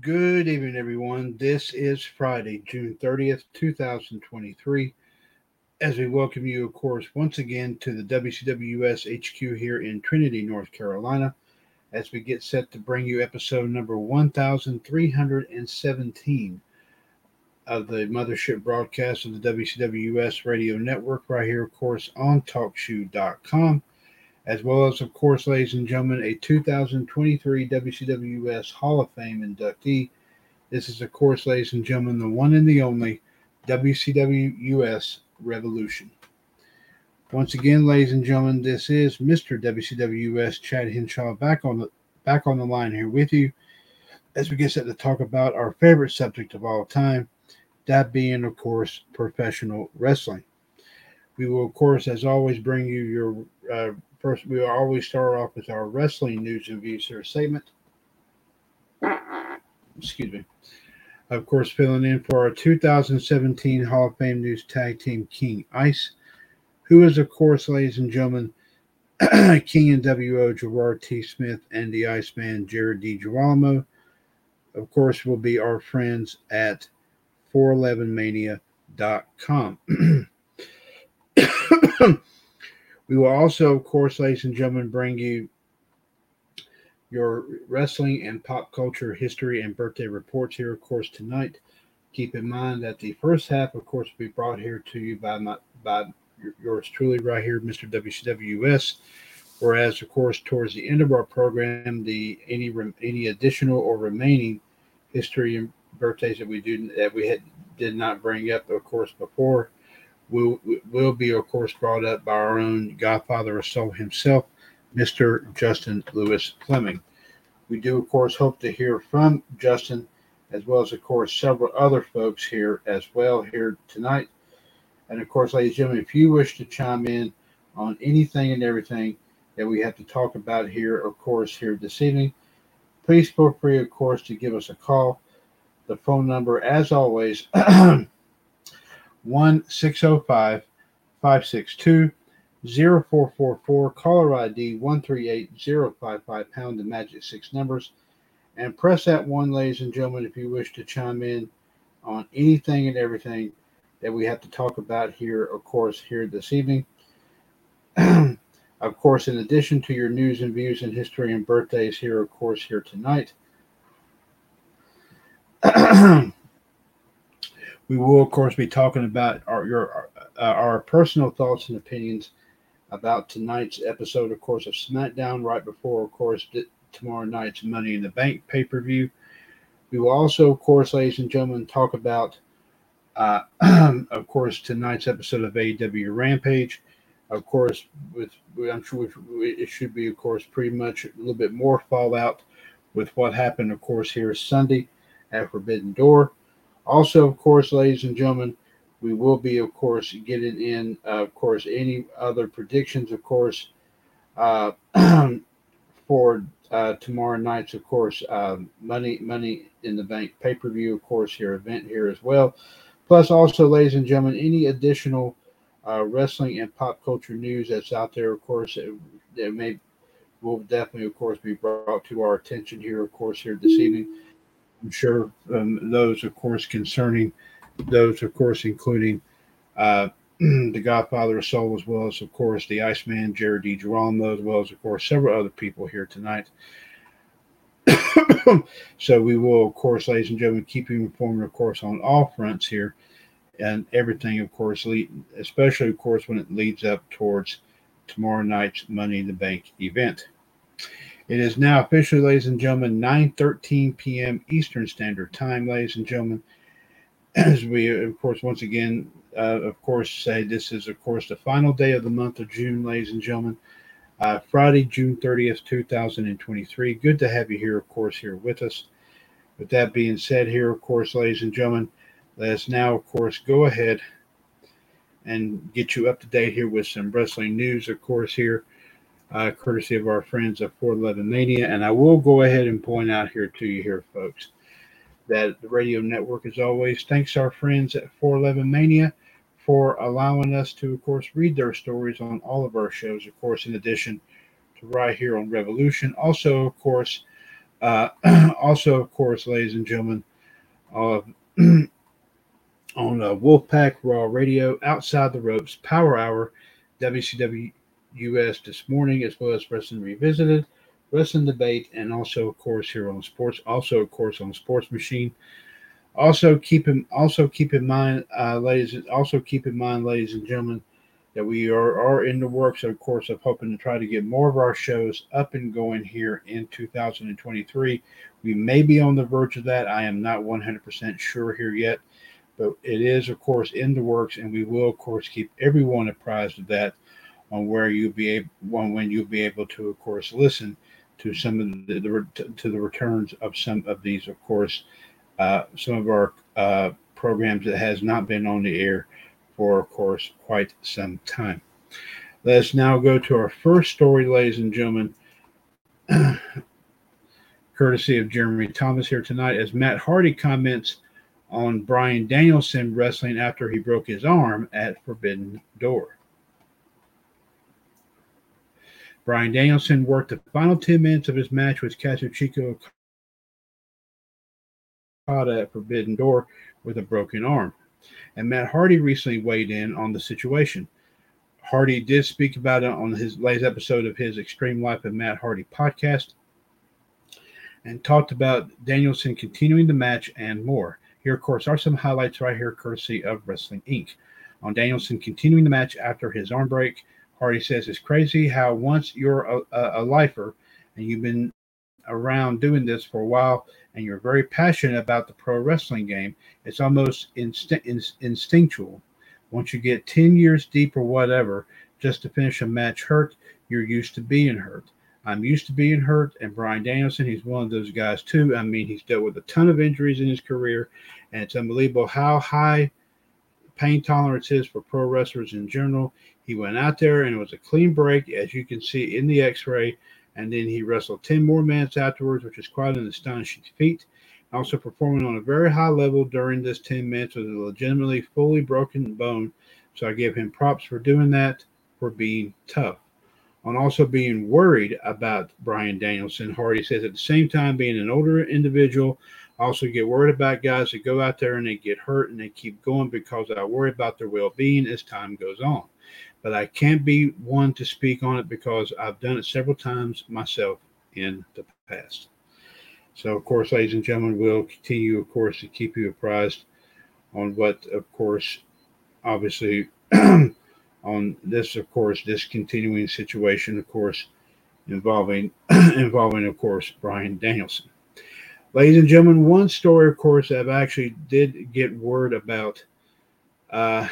Good evening, everyone. This is Friday, June 30th, 2023. As we welcome you, of course, once again to the WCWS HQ here in Trinity, North Carolina, as we get set to bring you episode number 1317 of the mothership broadcast of the WCWS radio network, right here, of course, on TalkShoe.com as well as, of course, ladies and gentlemen, a 2023 WCWS Hall of Fame inductee. This is, of course, ladies and gentlemen, the one and the only WCWS Revolution. Once again, ladies and gentlemen, this is Mr. WCWS Chad Henshaw back on the back on the line here with you as we get set to talk about our favorite subject of all time, that being, of course, professional wrestling. We will, of course, as always, bring you your uh, First, we always start off with our wrestling news and views here segment. Excuse me. Of course, filling in for our 2017 Hall of Fame News Tag Team King Ice, who is, of course, ladies and gentlemen, King and WO Gerard T. Smith and the Iceman Jared D. Girolamo. Of course, will be our friends at 411mania.com. we will also, of course, ladies and gentlemen, bring you your wrestling and pop culture history and birthday reports here, of course, tonight. Keep in mind that the first half, of course, will be brought here to you by my by yours truly right here, Mr. WCWS. Whereas, of course, towards the end of our program, the any any additional or remaining history and birthdays that we do that we had did not bring up, of course, before will will be, of course, brought up by our own Godfather of Soul himself, Mr. Justin Lewis Fleming. We do, of course, hope to hear from Justin, as well as, of course, several other folks here as well here tonight. And of course, ladies and gentlemen, if you wish to chime in on anything and everything that we have to talk about here, of course, here this evening, please feel free, of course, to give us a call. The phone number, as always, 1 605 562 0444, caller ID 138055, pound the magic six numbers. And press that one, ladies and gentlemen, if you wish to chime in on anything and everything that we have to talk about here, of course, here this evening. of course, in addition to your news and views and history and birthdays here, of course, here tonight. we will, of course, be talking about our your uh, our personal thoughts and opinions about tonight's episode, of course, of SmackDown. Right before, of course, tomorrow night's Money in the Bank pay per view. We will also, of course, ladies and gentlemen, talk about uh, of course, tonight's episode of AEW Rampage. Of course, with I'm sure it should be, of course, pretty much a little bit more fallout with what happened, of course, here Sunday at Forbidden Door. Also, of course, ladies and gentlemen, we will be, of course, getting in, uh, of course, any other predictions, of course, uh, for uh, tomorrow night's, of course, um, money, money in the bank pay per view, of course, here event here as well. Plus, also, ladies and gentlemen, any additional uh, wrestling and pop culture news that's out there, of course, that may will definitely, of course, be brought to our attention here, of course, here this evening. I'm sure um, those, of course, concerning those, of course, including uh, the Godfather of Soul, as well as, of course, the Iceman, Jared D. Girolamo, as well as, of course, several other people here tonight. so we will, of course, ladies and gentlemen, keep you informed, of course, on all fronts here and everything, of course, lead, especially, of course, when it leads up towards tomorrow night's Money in the Bank event. It is now officially, ladies and gentlemen, 9:13 p.m. Eastern Standard Time, ladies and gentlemen. As we, of course, once again, uh, of course, say this is, of course, the final day of the month of June, ladies and gentlemen uh, Friday, June 30th, 2023. Good to have you here, of course, here with us. With that being said, here, of course, ladies and gentlemen, let us now, of course, go ahead and get you up to date here with some wrestling news, of course, here, uh, courtesy of our friends at 411 Mania. And I will go ahead and point out here to you, here, folks, that the radio network, as always, thanks our friends at 411 Mania for allowing us to, of course, read their stories on all of our shows, of course, in addition to right here on Revolution. Also, of course, uh, also, of course, ladies and gentlemen, uh, on uh, Wolfpack Raw Radio, Outside the Ropes, Power Hour, WCW US this morning, as well as Wrestling Revisited, Wrestling Debate, and also, of course, here on Sports, also, of course, on Sports Machine. Also keep in also keep in mind, uh, ladies. Also keep in mind, ladies and gentlemen, that we are, are in the works, of course, of hoping to try to get more of our shows up and going here in 2023. We may be on the verge of that. I am not 100% sure here yet, but it is, of course, in the works, and we will, of course, keep everyone apprised of that on where you'll be able, when you'll be able to, of course, listen to some of the, the to the returns of some of these, of course, uh, some of our uh, programs that has not been on the air for, of course, quite some time. Let's now go to our first story, ladies and gentlemen. courtesy of Jeremy Thomas here tonight, as Matt Hardy comments on Bryan Danielson wrestling after he broke his arm at Forbidden Door. Bryan Danielson worked the final 10 minutes of his match with Kazuchika Okada at Forbidden Door with a broken arm. And Matt Hardy recently weighed in on the situation. Hardy did speak about it on his latest episode of his Extreme Life of Matt Hardy podcast and talked about Danielson continuing the match and more. Here, of course, are some highlights right here, courtesy of Wrestling Inc. On Danielson continuing the match after his arm break, Hardy says it's crazy how once you're a, a, lifer and you've been around doing this for a while and you're very passionate about the pro wrestling game, it's almost inst- instinctual. Once you get 10 years deep or whatever, just to finish a match hurt, you're used to being hurt. I'm used to being hurt, and Bryan Danielson, he's one of those guys too. I mean, he's dealt with a ton of injuries in his career, and it's unbelievable how high pain tolerance is for pro wrestlers in general. He went out there and it was a clean break, as you can see in the x ray. And then he wrestled 10 more minutes afterwards, which is quite an astonishing feat. Also performing on a very high level during this 10 minutes with a legitimately fully broken bone. So I give him props for doing that, for being tough. On also being worried about Bryan Danielson, Hardy says at the same time, being an older individual, I also get worried about guys that go out there and they get hurt and they keep going because I worry about their well being as time goes on but I can't be one to speak on it because I've done it several times myself in the past. So, of course, ladies and gentlemen, we'll continue, of course, to keep you apprised on what, of course, obviously, on this, of course, this continuing situation, of course, involving, involving, of course, Bryan Danielson. Ladies and gentlemen, one story, of course, I've actually did get word about. Uh,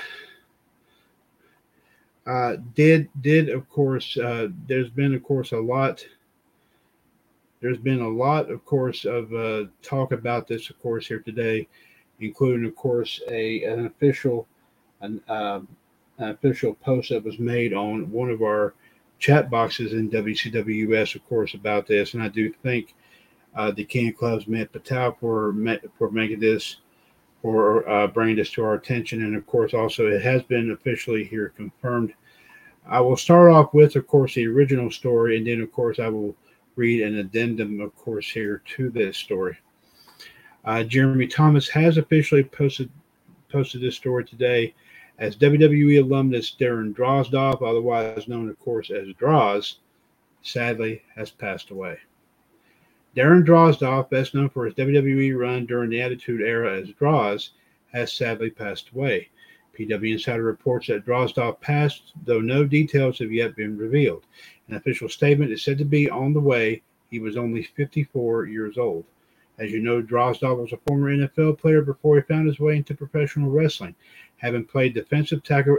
uh, did did of course uh, there's been of course a lot there's been a lot of course of uh, talk about this of course here today including of course a an official an, um, an official post that was made on one of our chat boxes in WCWS of course about this. And I do think uh, the King Clubs met Patel for for making this for uh, bringing this to our attention. And of course, also it has been officially here confirmed. I will start off with, of course, the original story, and then, of course, I will read an addendum, of course, here to this story. Uh, Jeremy Thomas has officially posted posted this story today as WWE alumnus Darren Drozdov, otherwise known, of course, as Droz, sadly has passed away. Darren Drozdov, best known for his WWE run during the Attitude Era as Droz, has sadly passed away. PW Insider reports that Drozdov passed, though no details have yet been revealed. An official statement is said to be on the way. He was only 54 years old. As you know, Drozdov was a former NFL player before he found his way into professional wrestling, having played defensive tackle,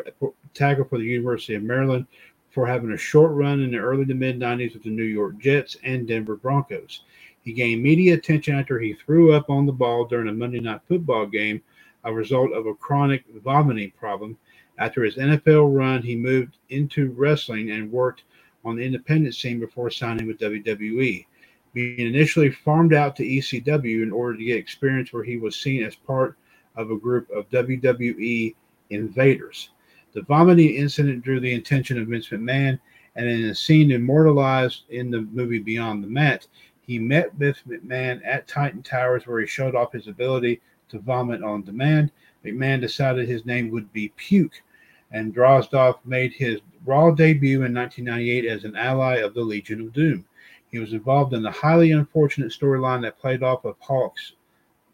tackle for the University of Maryland for having a short run in the early to mid 90s with the New York Jets and Denver Broncos. He gained media attention after he threw up on the ball during a Monday night football game, a result of a chronic vomiting problem. After his NFL run, he moved into wrestling and worked on the independent scene before signing with WWE. Being initially farmed out to ECW in order to get experience where he was seen as part of a group of WWE invaders. The vomiting incident drew the attention of Vince McMahon, and in a scene immortalized in the movie Beyond the Mat, he met with McMahon at Titan Towers, where he showed off his ability to vomit on demand. McMahon decided his name would be Puke, and Drozdov made his Raw debut in 1998 as an ally of the Legion of Doom. He was involved in the highly unfortunate storyline that played off of Hawk's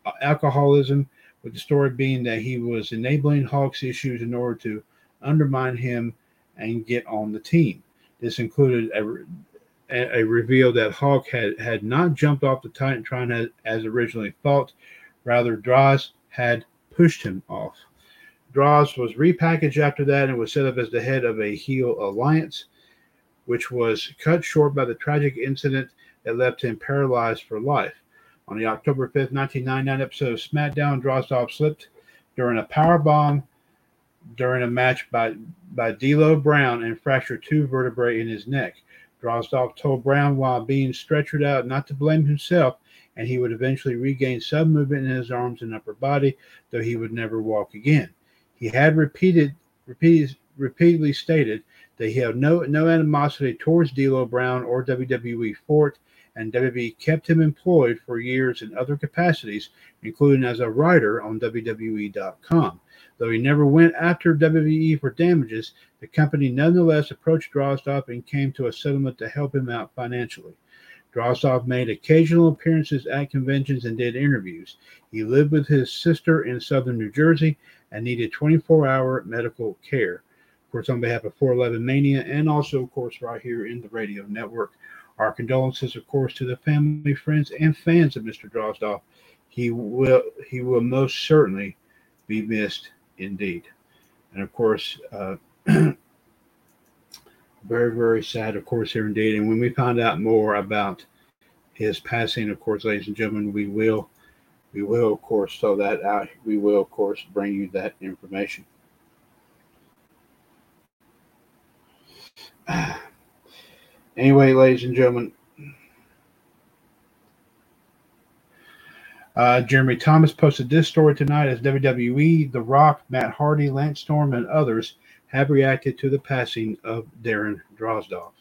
uh, alcoholism, with the story being that he was enabling Hawk's issues in order to undermine him and get on the team. This included a, a, reveal that Hawk had, had not jumped off the Titantron as, as originally thought. Rather, Droz had pushed him off. Droz was repackaged after that and was set up as the head of a heel alliance, which was cut short by the tragic incident that left him paralyzed for life. On the October 5th, 1999 episode of SmackDown, Drozdov slipped during a power bomb during a match by, by D'Lo Brown and fractured two vertebrae in his neck. Drozdov told Brown while being stretchered out not to blame himself. and he would eventually regain some movement in his arms and upper body, though he would never walk again. He had repeated, repeated repeatedly stated that he had no no animosity towards D'Lo Brown or WWE Fort, and WWE kept him employed for years in other capacities, including as a writer on WWE.com. Though he never went after WWE for damages, the company nonetheless approached Drozdov and came to a settlement to help him out financially. Drozdov made occasional appearances at conventions and did interviews. He lived with his sister in southern New Jersey and needed 24 hour medical care. Of course, on behalf of 411 Mania and also, of course, right here in the radio network, our condolences, of course, to the family, friends, and fans of Mr. Drozdov. He will he will most certainly be missed indeed. And of course, uh, very, very sad, of course, here indeed. And when we find out more about his passing, of course, ladies and gentlemen, we will, we will, of course, throw that out. We will, of course, bring you that information. Anyway, ladies and gentlemen, Uh, Jeremy Thomas posted this story tonight as WWE, The Rock, Matt Hardy, Lance Storm, and others have reacted to the passing of Darren Drozdov.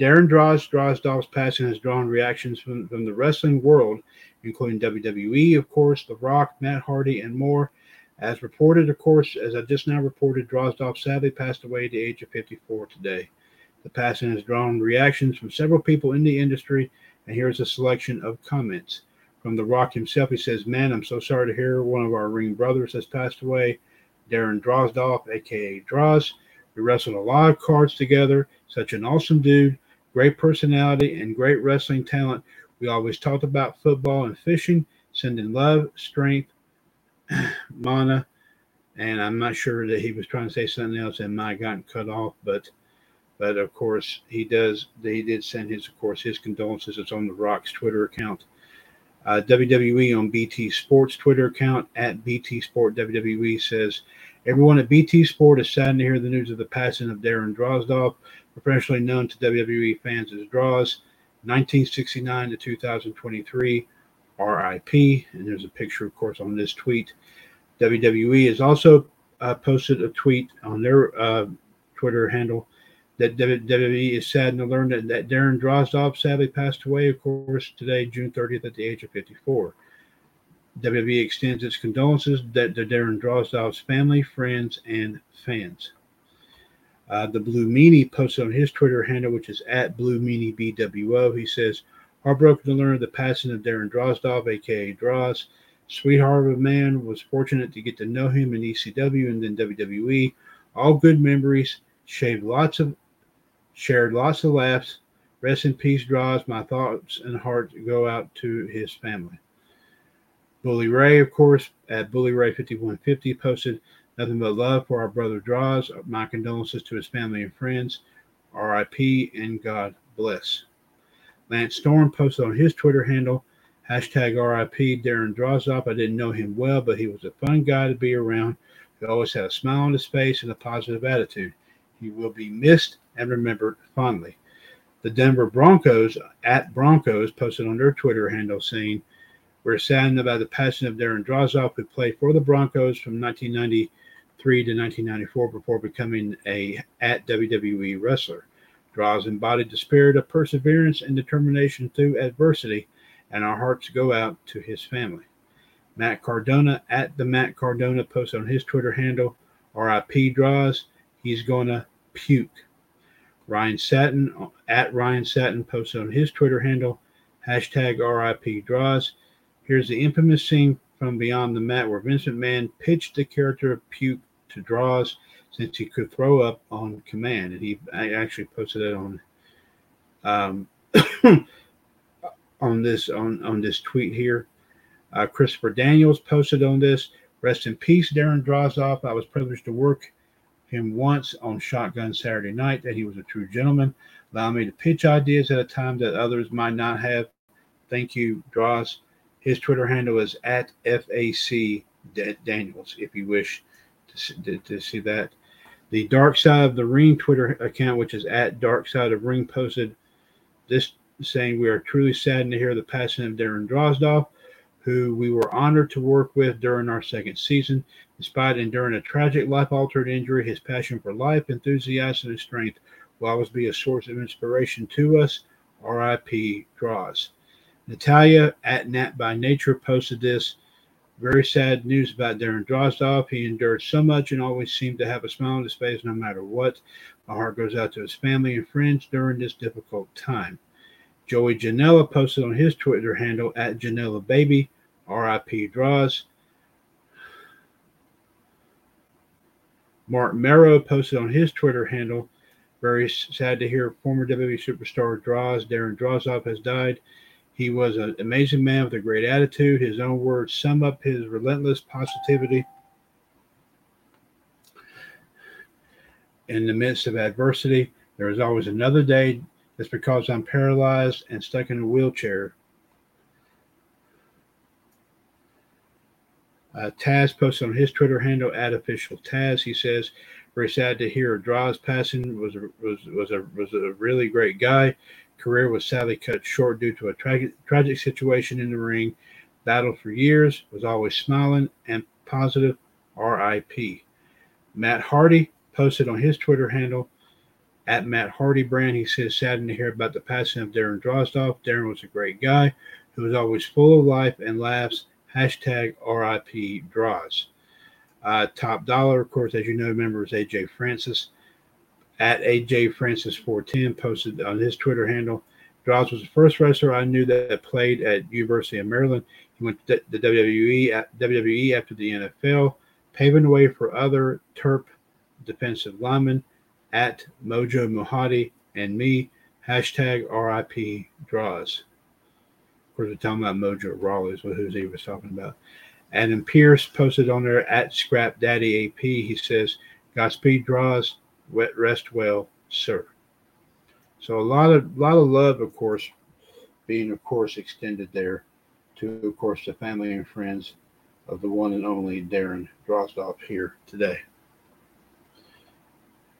Darren Droz, Drozdov's passing has drawn reactions from, from the wrestling world, including WWE, of course, The Rock, Matt Hardy, and more. As reported, of course, as I just now reported, Drozdov sadly passed away at the age of 54 today. The passing has drawn reactions from several people in the industry, and here's a selection of comments from The Rock himself. He says, Man, I'm so sorry to hear one of our ring brothers has passed away, Darren Drozdov, aka Droz. We wrestled a lot of cards together. Such an awesome dude, great personality, and great wrestling talent. We always talked about football and fishing, sending love, strength, mana, and I'm not sure that he was trying to say something else and might have gotten cut off, but but of course he does he did send his of course his condolences. It's on the Rock's Twitter account. Uh, WWE on BT Sports Twitter account at BT Sport WWE says, Everyone at BT Sport is saddened to hear the news of the passing of Darren Drozdov, professionally known to WWE fans as Droz, 1969 to 2023, RIP. And there's a picture, of course, on this tweet. WWE has also uh, posted a tweet on their uh, Twitter handle that WWE is saddened to learn that, that Darren Drozdov sadly passed away, of course, today, June 30th, at the age of 54. WWE extends its condolences to Darren Drozdov's family, friends, and fans. Uh, the Blue Meanie posted on his Twitter handle, which is at Blue Meanie BWO. He says, Heartbroken to learn of the passing of Darren Drozdov, aka Droz. Sweetheart of a man, was fortunate to get to know him in ECW and then WWE. All good memories. Shaved lots of shared lots of laughs. Rest in peace, Droz. My thoughts and heart go out to his family. Bully Ray, of course, at Bully Ray 5150 posted nothing but love for our brother Droz. My condolences to his family and friends. RIP and God bless. Lance Storm posted on his Twitter handle, hashtag RIP Darren Drozdov. I didn't know him well, but he was a fun guy to be around. He always had a smile on his face and a positive attitude. He will be missed and remembered fondly. The Denver Broncos at Broncos posted on their Twitter handle saying, We're saddened about the passing of Darren Drozdov, who played for the Broncos from 1993 to 1994 before becoming a at WWE wrestler. Droz embodied the spirit of perseverance and determination through adversity, and our hearts go out to his family. Matt Cardona at the Matt Cardona posted on his Twitter handle, RIP Droz, he's gonna puke. Ryan Satin at Ryan Satin posted on his Twitter handle, hashtag RIP Droz. Here's the infamous scene from Beyond the Mat where Vincent McMahon pitched the character of Puke to Droz since he could throw up on command. And he actually posted it on um, on this on, on this tweet here. Uh, Christopher Daniels posted on this. Rest in peace, Darren Drozdov. I was privileged to work him once on Shotgun Saturday Night that he was a true gentleman, allow me to pitch ideas at a time that others might not have. Thank you, Droz. His Twitter handle is at FAC Daniels, if you wish to, to, to, see that. The Dark Side of the Ring Twitter account, which is at Dark Side of Ring, posted this saying we are truly saddened to hear the passing of Darren Drozdov, who we were honored to work with during our second season. Despite enduring a tragic life altering injury, his passion for life, enthusiasm, and strength will always be a source of inspiration to us. RIP Droz. Natalya at Nat by Nature posted this. Very sad news about Darren Drozdov. He endured so much and always seemed to have a smile on his face no matter what. My heart goes out to his family and friends during this difficult time. Joey Janela posted on his Twitter handle at Janela Baby, RIP Droz. Mark Merrow posted on his Twitter handle, very sad to hear former WWE superstar Droz, Darren Drozdov has died. He was an amazing man with a great attitude. His own words sum up his relentless positivity in the midst of adversity. There is always another day. It's because I'm paralyzed and stuck in a wheelchair. Uh, Taz posted on his Twitter handle at official Taz. He says, "Very sad to hear Droz passing. Was a, was was a was a really great guy. Career was sadly cut short due to a tragic tragic situation in the ring. Battled for years. Was always smiling and positive. R.I.P." Matt Hardy posted on his Twitter handle at Matt Hardy Brand. He says, saddened to hear about the passing of Darren Drozdov. Darren was a great guy who was always full of life and laughs Hashtag RIP Droz. Uh, top dollar, of course, as you know, member is AJ Francis. At AJ Francis 410 posted on his Twitter handle. Droz was the first wrestler I knew that played at University of Maryland. He went to the WWE WWE after the NFL, paving the way for other Terp defensive linemen at Mojo Muhtadi and me. Hashtag RIP Droz course, we're talking about Mojo Rawley is who he was talking about. Adam Pearce posted on there at Scrap Daddy AP. He says, Godspeed Droz, wet rest well, sir. So a lot of lot of love, of course, being of course extended there to of course the family and friends of the one and only Darren Drozdov here today.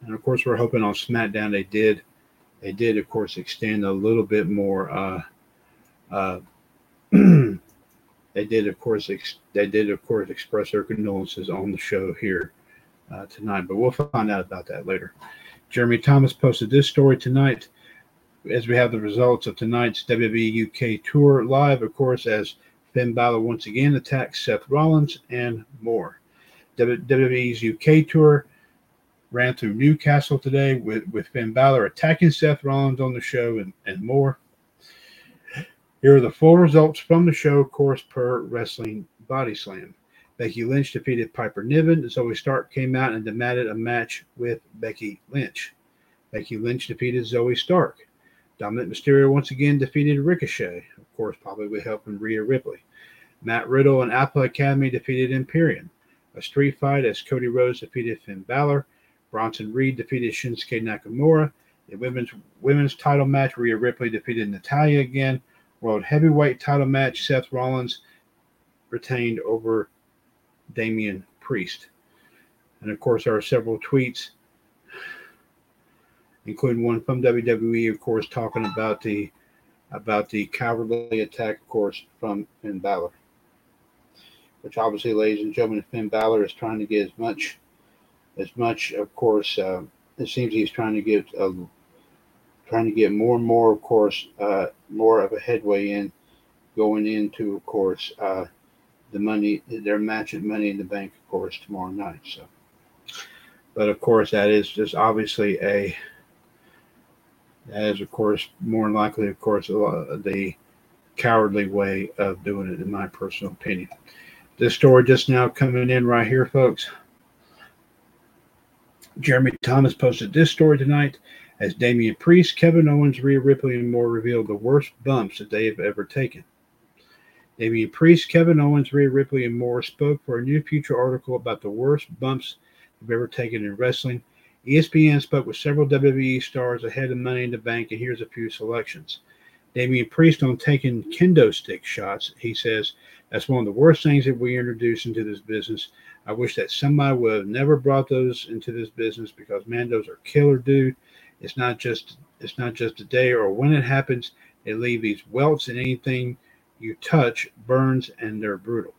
And of course, we're hoping on SmackDown they did, they did of course extend a little bit more uh, uh, they did, of course, ex- they did, of course, express their condolences on the show here uh, tonight, but we'll find out about that later. Jeremy Thomas posted this story tonight as we have the results of tonight's WWE UK tour live, of course, as Finn Balor once again attacks Seth Rollins and more. WWE's UK tour ran through Newcastle today with, with Finn Balor attacking Seth Rollins on the show and, and more. Here are the full results from the show, of course, per Wrestling Body Slam. Becky Lynch defeated Piper Niven. Zoey Stark came out and demanded a match with Becky Lynch. Becky Lynch defeated Zoey Stark. Dominik Mysterio once again defeated Ricochet, of course, probably with help from Rhea Ripley. Matt Riddle and Alpha Academy defeated Imperium. A street fight as Cody Rhodes defeated Finn Balor. Bronson Reed defeated Shinsuke Nakamura. The women's women's title match, Rhea Ripley defeated Natalya again. World Heavyweight title match, Seth Rollins retained over Damian Priest. And of course, there are several tweets, including one from WWE, of course, talking about the about the cowardly attack, of course, from Finn Balor. Which obviously, ladies and gentlemen, Finn Balor is trying to get as much, as much, of course. Uh, it seems he's trying to get a trying to get more and more, of course, uh, more of a headway in going into, of course, uh, the money, their match at Money in the Bank, of course, tomorrow night. So, but of course, that is just obviously a that is, of course, more likely, of course, the cowardly way of doing it, in my personal opinion. This story just now coming in right here, folks. Jeremy Thomas posted this story tonight as Damian Priest, Kevin Owens, Rhea Ripley, and more revealed the worst bumps that they have ever taken. Damian Priest, Kevin Owens, Rhea Ripley, and more spoke for a new future article about the worst bumps they've ever taken in wrestling. ESPN spoke with several WWE stars ahead of Money in the Bank, and here's a few selections. Damian Priest on taking kendo stick shots. He says, That's one of the worst things that we introduced into this business. I wish that somebody would have never brought those into this business because, man, those are killer, dude. It's not just it's not just a day or when it happens. They leave these welts in anything you touch, burns, and they're brutal.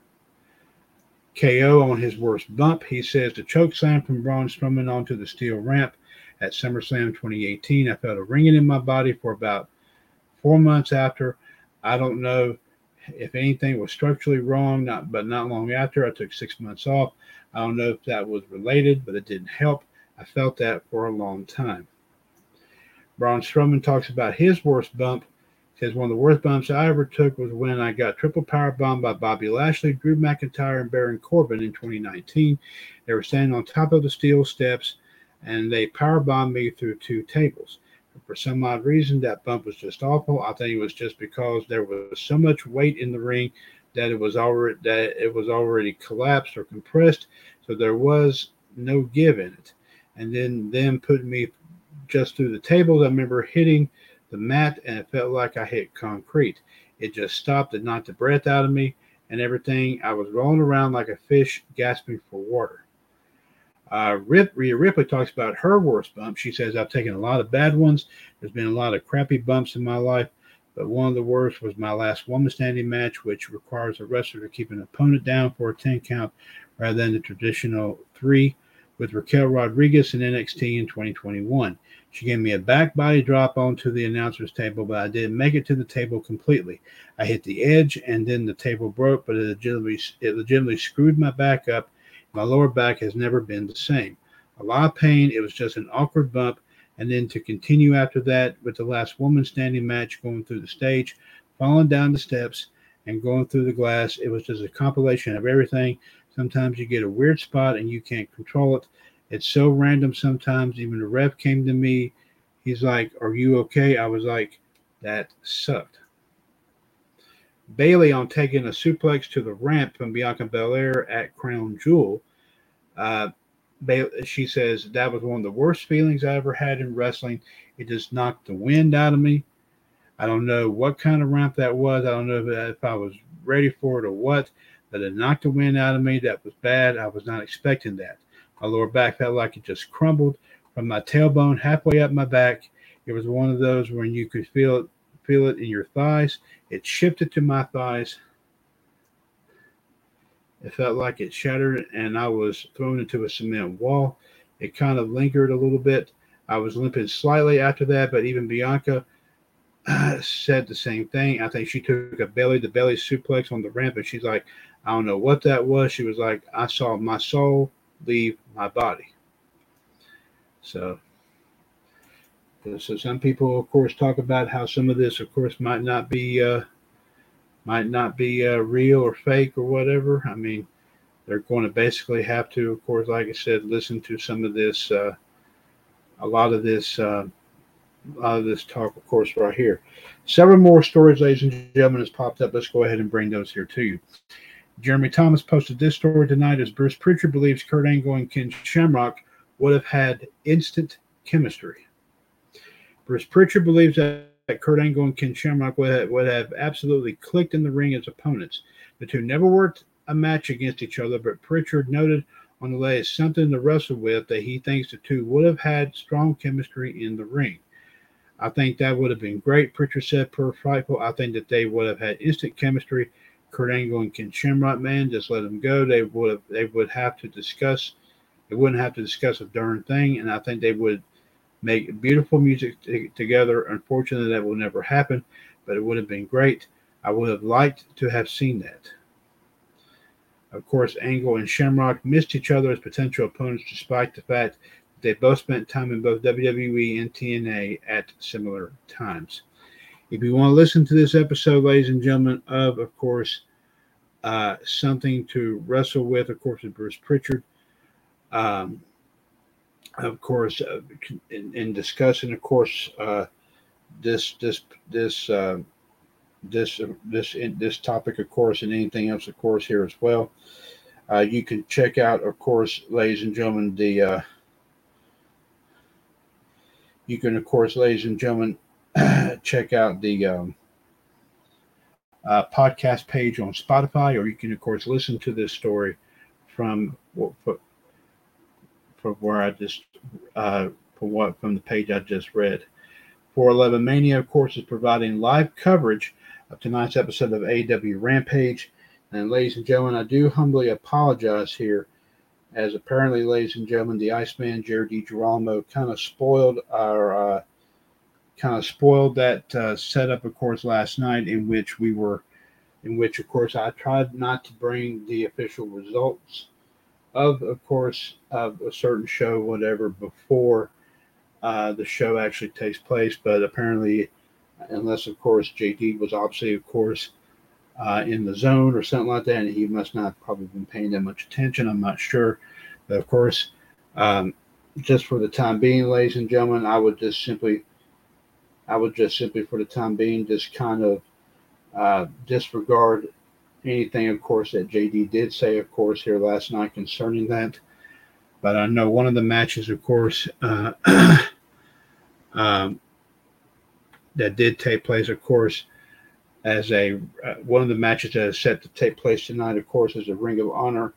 KO on his worst bump. He says the choke slam from Braun Strowman onto the steel ramp at SummerSlam 2018. I felt a ringing in my body for about four months after. I don't know if anything was structurally wrong, not but not long after. I took six months off. I don't know if that was related, but it didn't help. I felt that for a long time. Braun Strowman talks about his worst bump. Says one of the worst bumps I ever took was when I got triple power bombed by Bobby Lashley, Drew McIntyre, and Baron Corbin in 2019. They were standing on top of the steel steps, and they power bombed me through two tables. For some odd reason, that bump was just awful. I think it was just because there was so much weight in the ring that it was already that it was already collapsed or compressed, so there was no give in it. And then them putting me just through the tables, I remember hitting the mat and it felt like I hit concrete. It just stopped and knocked the breath out of me and everything. I was rolling around like a fish gasping for water. Uh, Rip, Rhea Ripley talks about her worst bump. She says, I've taken a lot of bad ones. There's been a lot of crappy bumps in my life, but one of the worst was my last woman standing match, which requires a wrestler to keep an opponent down for a 10 count rather than the traditional three with Raquel Rodriguez in NXT in 2021. She gave me a back body drop onto the announcer's table, but I didn't make it to the table completely. I hit the edge and then the table broke, but it legitimately, it legitimately screwed my back up my lower back has never been the same. A lot of pain. It was just an awkward bump. And then to continue after that with the last woman standing match going through the stage, falling down the steps, and going through the glass. It was just a compilation of everything. Sometimes you get a weird spot and you can't control it. It's so random sometimes. Even the ref came to me. He's like, Are you okay? I was like, That sucked. Bayley on taking a suplex to the ramp from Bianca Belair at Crown Jewel. Uh, she says that was one of the worst feelings I ever had in wrestling. It just knocked the wind out of me. I don't know what kind of ramp that was. I don't know if, if I was ready for it or what, but it knocked the wind out of me. That was bad. I was not expecting that. My lower back felt like it just crumbled from my tailbone halfway up my back. It was one of those when you could feel it, feel it in your thighs. It shifted to my thighs it felt like it shattered and I was thrown into a cement wall. It kind of lingered a little bit. I was limping slightly after that, but even Bianca uh, said the same thing. I think she took a belly to belly suplex on the ramp and she's like, I don't know what that was. She was like, I saw my soul leave my body. So, so some people, of course, talk about how some of this, of course, might not be. Uh, might not be uh, real or fake or whatever. I mean, they're going to basically have to, of course, like I said, listen to some of this, uh, a lot of this, uh, a lot of this talk, of course, right here. Several more stories, ladies and gentlemen, has popped up. Let's go ahead and bring those here to you. Jeremy Thomas posted this story tonight as Bruce Pritchard believes Kurt Angle and Ken Shamrock would have had instant chemistry. Bruce Pritchard believes that that Kurt Angle and Ken Shamrock would have, would have absolutely clicked in the ring as opponents. The two never worked a match against each other, but Pritchard noted on the latest something to wrestle with that he thinks the two would have had strong chemistry in the ring. I think that would have been great, Pritchard said per Fightful. I think that they would have had instant chemistry. Kurt Angle and Ken Shamrock, man, just let them go. They would have, they would have to discuss. They wouldn't have to discuss a darn thing, and I think they would make beautiful music t- together. Unfortunately, that will never happen, but it would have been great. I would have liked to have seen that. Of course, Angle and Shamrock missed each other as potential opponents despite the fact that they both spent time in both WWE and TNA at similar times. If you want to listen to this episode, ladies and gentlemen, of, of course, uh, something to wrestle with, of course, with Bruce Pritchard. Um, of course, uh, in, in, discussing, of course, uh, this this this uh, this this in, this topic, of course, and anything else, of course, here as well. Uh, you can check out, of course, ladies and gentlemen, the uh, you can, of course, ladies and gentlemen, check out the um, uh, podcast page on Spotify, or you can, of course, listen to this story from from where I just uh, from what from the page I just read 411 Mania, of course, is providing live coverage of tonight's episode of AW Rampage. And ladies and gentlemen, I do humbly apologize here, as apparently, ladies and gentlemen, the Iceman Jared DiGirolamo kind of spoiled our, uh, kind of spoiled that uh, setup, of course, last night, in which we were, in which, of course, I tried not to bring the official results of, of course, of a certain show, whatever, before uh, the show actually takes place. But apparently, unless, of course, JD was obviously, of course, uh, in the zone or something like that, and he must not probably been paying that much attention. I'm not sure, but of course, um, just for the time being, ladies and gentlemen, I would just simply, I would just simply, for the time being, just kind of uh, disregard anything, of course, that JD did say, of course, here last night concerning that. But I know one of the matches, of course, uh, um, that did take place, of course, as a uh, one of the matches that is set to take place tonight, of course, is a Ring of Honor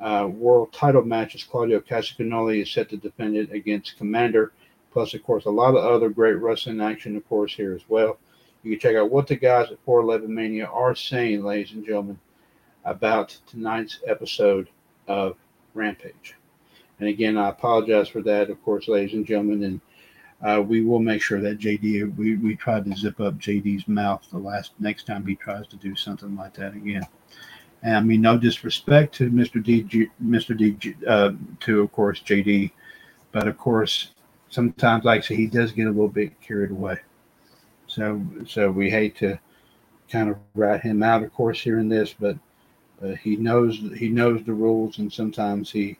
uh, World Title matches. Claudio Castagnoli is set to defend it against Komander. Plus, of course, a lot of other great wrestling action, of course, here as well. You can check out what the guys at 411 Mania are saying, ladies and gentlemen, about tonight's episode of Rampage. And again, I apologize for that, of course, ladies and gentlemen. And uh, we will make sure that JD, we, we tried to zip up JD's mouth the last next time he tries to do something like that again. And I mean, no disrespect to Mr. D, Mr. D, uh, to of course JD, but of course, sometimes, like I say, he does get a little bit carried away. So, so we hate to kind of rat him out, of course, here in this, but uh, he knows he knows the rules, and sometimes he,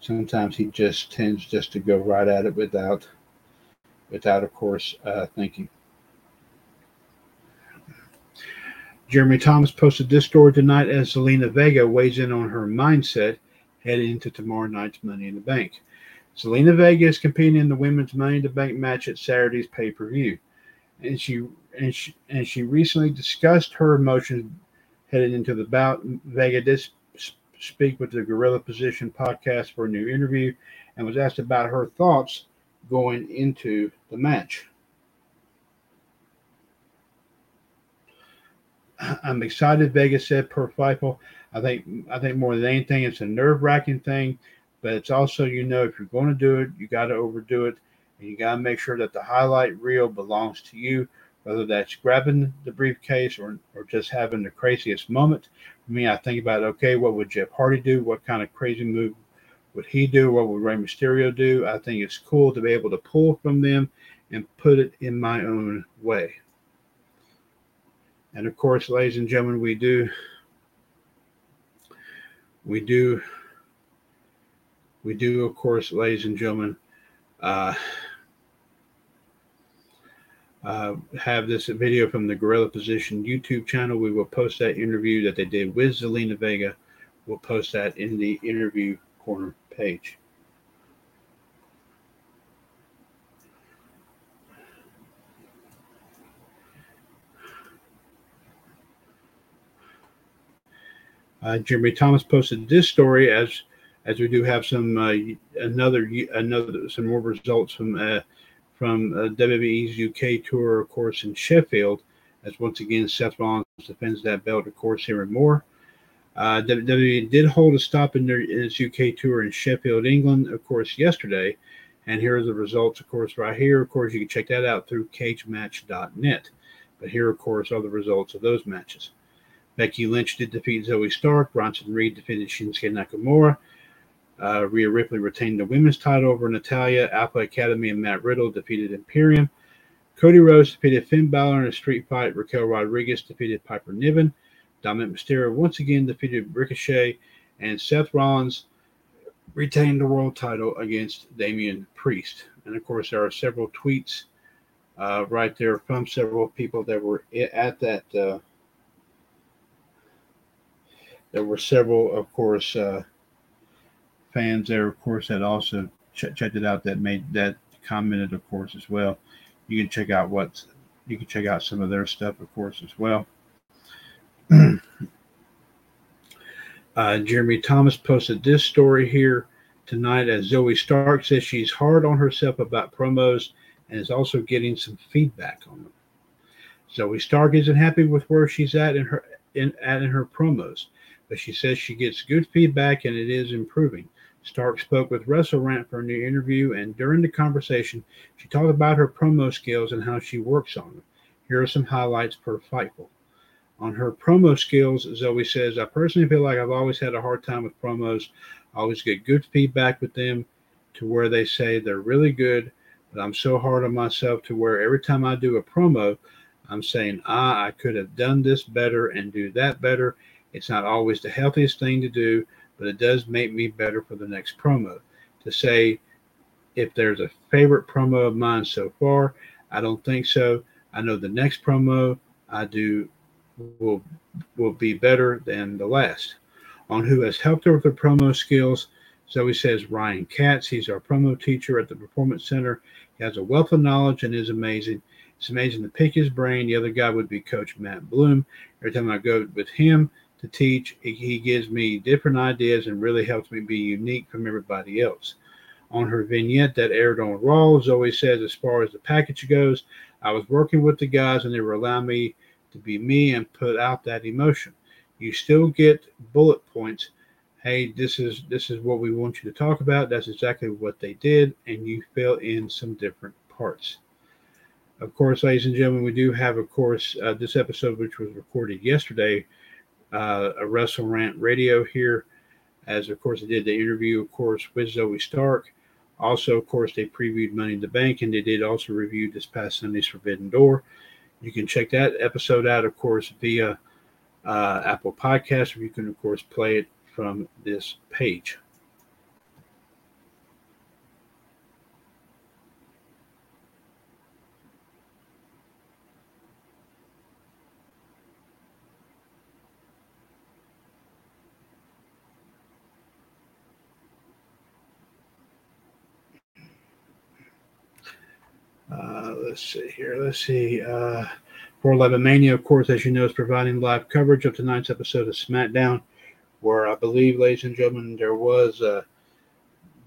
sometimes he just tends just to go right at it without without, of course, uh, thinking. Jeremy Thomas posted this story tonight as Zelina Vega weighs in on her mindset heading into tomorrow night's Money in the Bank. Zelina Vega is competing in the women's Money the Bank match at Saturday's pay per view, and she and she and she recently discussed her emotions heading into the bout. Vega did speak with the Gorilla Position podcast for a new interview, and was asked about her thoughts going into the match. I'm excited, Vega said per Fightful. I think I think more than anything, it's a nerve wracking thing, but it's also you know if you're going to do it, you got to overdo it, and you got to make sure that the highlight reel belongs to you, whether that's grabbing the briefcase or or just having the craziest moment. For me, I think about okay, what would Jeff Hardy do? What kind of crazy move would he do? What would Rey Mysterio do? I think it's cool to be able to pull from them and put it in my own way. And of course, ladies and gentlemen, we do, we do, we do, of course, ladies and gentlemen, uh, uh, have this video from the Gorilla Position YouTube channel. We will post that interview that they did with Zelina Vega. We'll post that in the interview corner page. Uh, Jeremy Thomas posted this story as as we do have some uh, another another some more results from uh, from uh, WWE's UK tour, of course, in Sheffield. As once again, Seth Rollins defends that belt, of course, here and more. Uh, WWE did hold a stop in, their, in its UK tour in Sheffield, England, of course, yesterday. And here are the results, of course, right here. Of course, you can check that out through cagematch.net. But here, of course, are the results of those matches. Becky Lynch did defeat Zoey Stark. Bronson Reed defeated Shinsuke Nakamura. Uh, Rhea Ripley retained the women's title over Natalya. Alpha Academy and Matt Riddle defeated Imperium. Cody Rhodes defeated Finn Balor in a street fight. Raquel Rodriguez defeated Piper Niven. Dominik Mysterio once again defeated Ricochet, and Seth Rollins retained the world title against Damian Priest. And of course, there are several tweets uh, right there from several people that were at that. Uh, there were several, of course, uh, fans there, of course, that also ch- checked it out that made that commented, of course, as well. You can check out what you can check out some of their stuff, of course, as well. uh, Jeremy Thomas posted this story here tonight as Zoey Stark says she's hard on herself about promos and is also getting some feedback on them. Zoey Stark isn't happy with where she's at in her in at in her promos, but she says she gets good feedback and it is improving. Stark spoke with Russell WrestleRant for a new interview, and during the conversation, she talked about her promo skills and how she works on them. Here are some highlights per Fightful. On her promo skills, Zoey says, I personally feel like I've always had a hard time with promos. I always get good feedback with them to where they say they're really good, but I'm so hard on myself to where every time I do a promo, I'm saying, ah, I could have done this better and do that better. It's not always the healthiest thing to do, but it does make me better for the next promo. To say if there's a favorite promo of mine so far, I don't think so. I know the next promo I do will will be better than the last. On who has helped her with her promo skills, Zoey says Ryan Katz. He's our promo teacher at the Performance Center. He has a wealth of knowledge and is amazing. It's amazing to pick his brain. The other guy would be Coach Matt Bloom. Every time I go with him, to teach. He gives me different ideas and really helps me be unique from everybody else. On her vignette that aired on Raw, Zoey says, as far as the package goes, I was working with the guys and they were allowing me to be me and put out that emotion. You still get bullet points. Hey, this is this is what we want you to talk about. That's exactly what they did, and you fill in some different parts. Of course, ladies and gentlemen, we do have, of course, uh, this episode, which was recorded yesterday, uh, a WrestleRant Radio here, as of course they did the interview, of course, with Zoey Stark. Also, of course, they previewed Money in the Bank, and they did also review this past Sunday's Forbidden Door. You can check that episode out, of course, via uh, Apple Podcast, or you can, of course, play it from this page. Uh, let's see here. Let's see. Uh, 411 Mania, of course, as you know, is providing live coverage of tonight's episode of SmackDown, where I believe, ladies and gentlemen, there was, uh,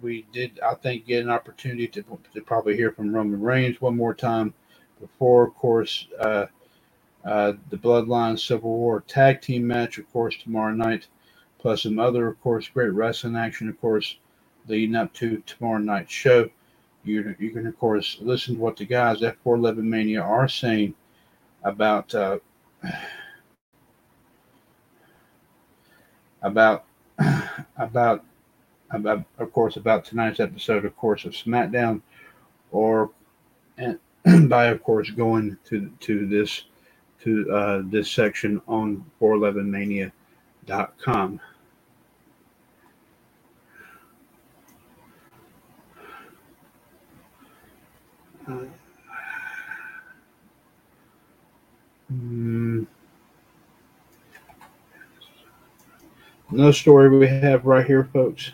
we did, I think, get an opportunity to, to probably hear from Roman Reigns one more time before, of course, uh, uh, the Bloodline Civil War tag team match, of course, tomorrow night, plus some other, of course, great wrestling action, of course, leading up to tomorrow night's show. You, you can, of course, listen to what the guys at 411 Mania are saying about uh, about about about of course about tonight's episode of course of SmackDown or and by of course going to to this to uh, this section on 411mania.com. Hmm. No story we have right here, folks.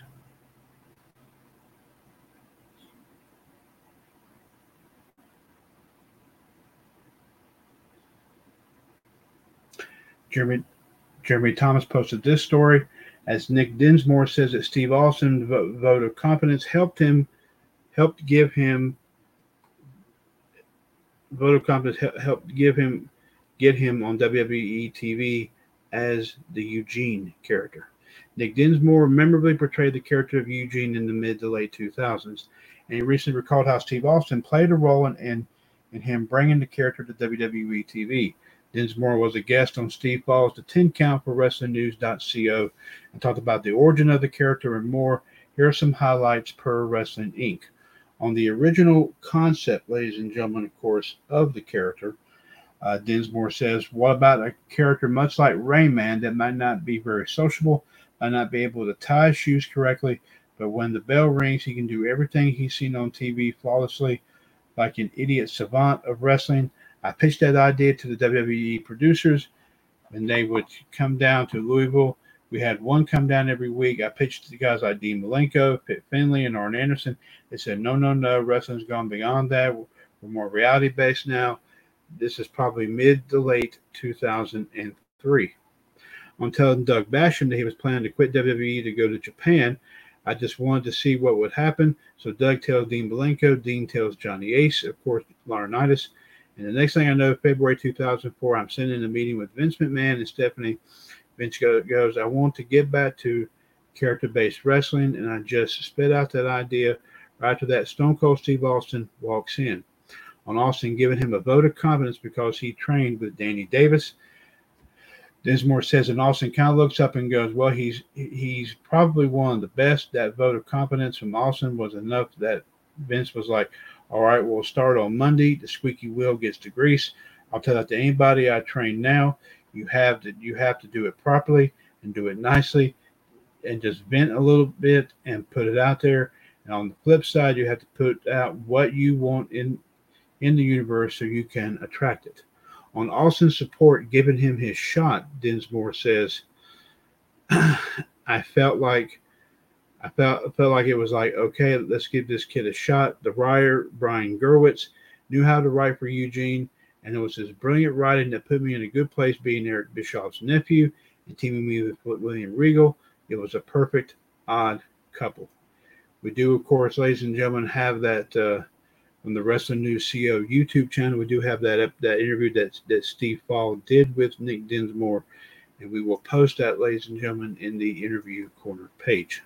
Jeremy Jeremy Thomas posted this story as Nick Dinsmore says that Steve Austin's vote of confidence helped him helped give him vote of confidence helped give him get him on WWE TV as the Eugene character. Nick Dinsmore memorably portrayed the character of Eugene in the mid to late 2000s, and he recently recalled how Steve Austin played a role in, in, in him bringing the character to WWE TV. Dinsmore was a guest on Steve Fall's The 10 Count for WrestlingNews.co and talked about the origin of the character and more. Here are some highlights per Wrestling Inc. On the original concept, ladies and gentlemen, of course, of the character, uh, Dinsmore says, What about a character much like Rain Man that might not be very sociable, might not be able to tie his shoes correctly, but when the bell rings, he can do everything he's seen on TV flawlessly, like an idiot savant of wrestling? I pitched that idea to the WWE producers, and they would come down to Louisville. We had one come down every week. I pitched to guys like Dean Malenko, Fit Finlay, and Arn Anderson. They said, No, no, no, wrestling's gone beyond that. We're more reality based now. This is probably mid to late 2003. On telling Doug Basham that he was planning to quit WWE to go to Japan, I just wanted to see what would happen. So Doug tells Dean Malenko, Dean tells Johnny Ace, of course, Laurinaitis. And the next thing I know, February 2004, I'm sitting in a meeting with Vince McMahon and Stephanie. Vince goes, I want to get back to character based wrestling. And I just spit out that idea right after that. Stone Cold Steve Austin walks in. On Austin giving him a vote of confidence because he trained with Danny Davis. Dinsmore says, and Austin kind of looks up and goes, "Well, he's he's probably one of the best." That vote of confidence from Austin was enough that Vince was like, "All right, we'll start on Monday. The squeaky wheel gets to grease. I'll tell that to anybody I train now. You have to you have to do it properly and do it nicely, and just vent a little bit and put it out there. And on the flip side, you have to put out what you want in in the universe so you can attract it." On Austin's support giving him his shot, Dinsmore says, I felt like I felt felt like it was like, okay, let's give this kid a shot. The writer, Brian Gewirtz, knew how to write for Eugene, and it was his brilliant writing that put me in a good place being Eric Bischoff's nephew and teaming me with William Regal. It was a perfect odd couple. We do, of course, ladies and gentlemen, have that uh, on the Wrestling News CO YouTube channel. We do have that that interview that that Steve Fall did with Nick Dinsmore, and we will post that, ladies and gentlemen, in the interview corner page.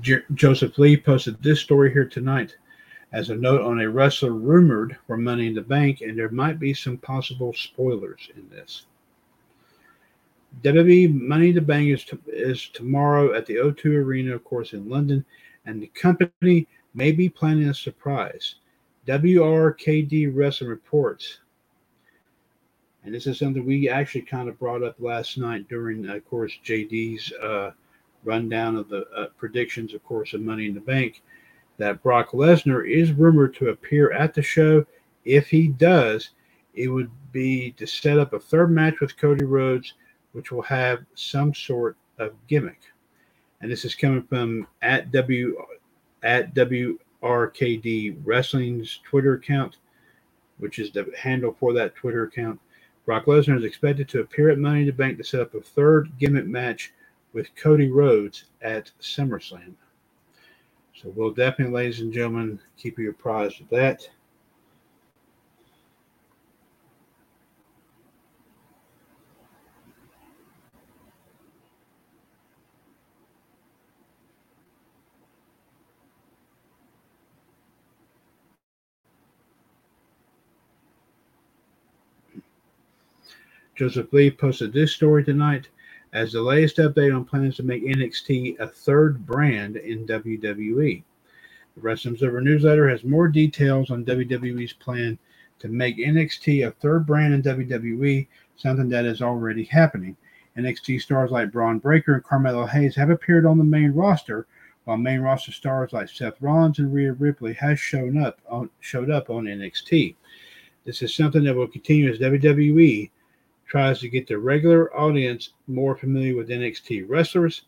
J- Joseph Lee posted this story here tonight as a note on a wrestler rumored for Money in the Bank, and there might be some possible spoilers in this. WWE Money in the Bank is, to, is tomorrow at the O2 Arena, of course, in London, and the company may be planning a surprise. WRKD Wrestling reports, and this is something we actually kind of brought up last night during, of course, JD's uh, rundown of the uh, predictions, of course, of Money in the Bank, that Brock Lesnar is rumored to appear at the show. If he does, it would be to set up a third match with Cody Rhodes which will have some sort of gimmick. And this is coming from at W at WRKD Wrestling's Twitter account, which is the handle for that Twitter account. Brock Lesnar is expected to appear at Money in the Bank to set up a third gimmick match with Cody Rhodes at SummerSlam. So we'll definitely, ladies and gentlemen, keep you apprised of that. Joseph Lee posted this story tonight as the latest update on plans to make NXT a third brand in WWE. The Wrestling Observer newsletter has more details on WWE's plan to make NXT a third brand in WWE, something that is already happening. NXT stars like Bron Breakker and Carmelo Hayes have appeared on the main roster, while main roster stars like Seth Rollins and Rhea Ripley has shown up on showed up on NXT. This is something that will continue as WWE tries to get the regular audience more familiar with NXT wrestlers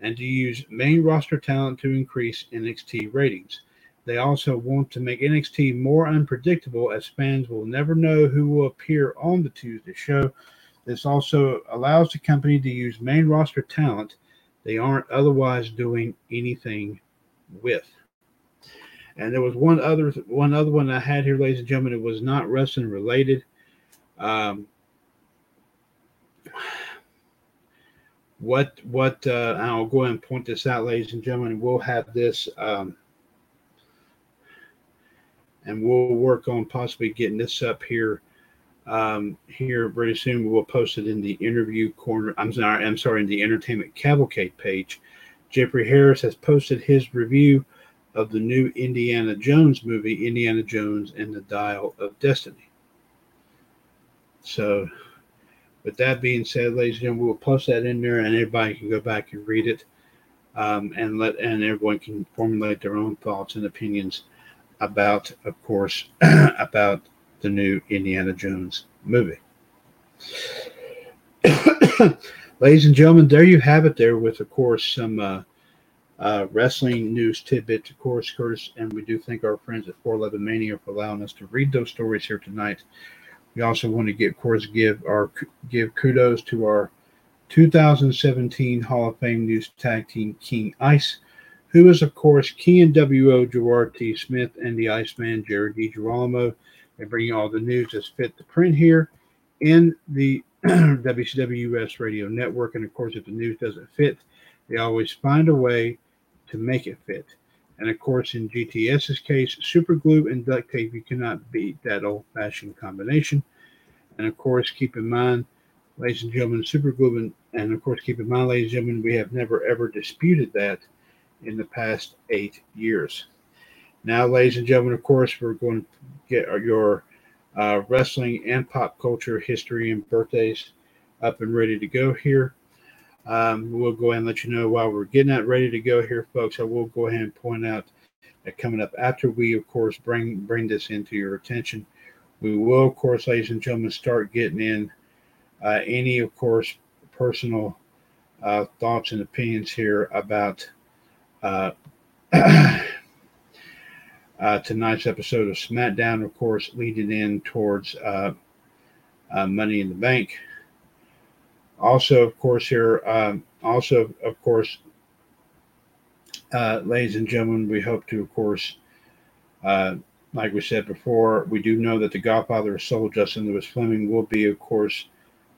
and to use main roster talent to increase NXT ratings. They also want to make NXT more unpredictable as fans will never know who will appear on the Tuesday show. This also allows the company to use main roster talent they aren't otherwise doing anything with. And there was one other one other one I had here, ladies and gentlemen. It was not wrestling related. Um, what what uh, I'll go ahead and point this out, ladies and gentlemen. We'll have this, um, and we'll work on possibly getting this up here um, here very soon. We'll post it in the interview corner. I'm sorry, I'm sorry, in the entertainment cavalcade page. Jeffrey Harris has posted his review of the new Indiana Jones movie, Indiana Jones and the Dial of Destiny. So with that being said, ladies and gentlemen, we'll post that in there, and everybody can go back and read it, um, and let and everyone can formulate their own thoughts and opinions about, of course, about the new Indiana Jones movie. ladies and gentlemen, there you have it. There with, of course, some uh, uh, wrestling news tidbits, of course, Curtis. And we do thank our friends at 411 Mania for allowing us to read those stories here tonight. We also want to give, of course, give our give kudos to our 2017 Hall of Fame News Tag Team King Ice, who is, of course, King WO Gerard T. Smith and the Iceman Jared DiGirolamo. They bring you all the news as fit the print here in the WCW US Radio Network. And of course, if the news doesn't fit, they always find a way to make it fit. And of course, in GTS's case, super glue and duct tape, you cannot beat that old fashioned combination. And of course, keep in mind, ladies and gentlemen, super glue and, and of course, keep in mind, ladies and gentlemen, we have never ever disputed that in the past eight years. Now, ladies and gentlemen, of course, we're going to get your uh, wrestling and pop culture history and birthdays up and ready to go here. Um, we'll go ahead and let you know while we're getting that ready to go here, folks. I will go ahead and point out that coming up after we, of course, bring bring this into your attention, we will, of course, ladies and gentlemen, start getting in uh, any, of course, personal uh, thoughts and opinions here about uh, uh, tonight's episode of SmackDown, of course, leading in towards uh, uh, Money in the Bank. Also, of course, here, um, also, of course, uh, ladies and gentlemen, we hope to, of course, uh, like we said before, we do know that the Godfather of Soul, Justin Lewis Fleming, will be, of course,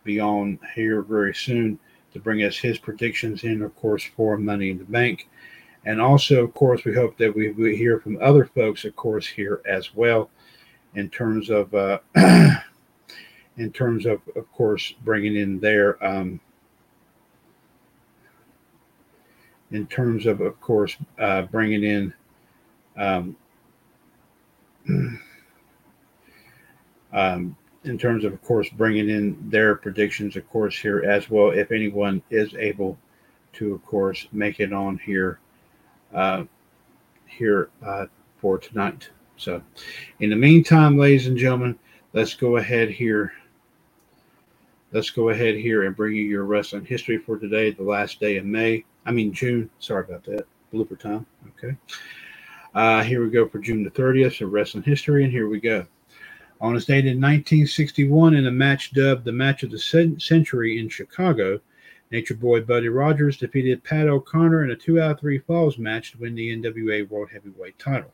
be on here very soon to bring us his predictions in, of course, for Money in the Bank. And also, of course, we hope that we, we hear from other folks, of course, here as well, in terms of, uh, in terms of, of course, bringing in their, um, in terms of, of course, uh, bringing in, um, um, in terms of, of course, bringing in their predictions, of course, here as well, if anyone is able to, of course, make it on here uh, here uh, for tonight. So, in the meantime, ladies and gentlemen, let's go ahead here. Let's go ahead here and bring you your wrestling history for today, the last day of May. I mean, June. Sorry about that. Blooper time. Okay. Uh, here we go for June the 30th, so wrestling history, and here we go. On this date in 1961, in a match dubbed the Match of the Century in Chicago, Nature Boy Buddy Rogers defeated Pat O'Connor in a two out of three falls match to win the NWA World Heavyweight title.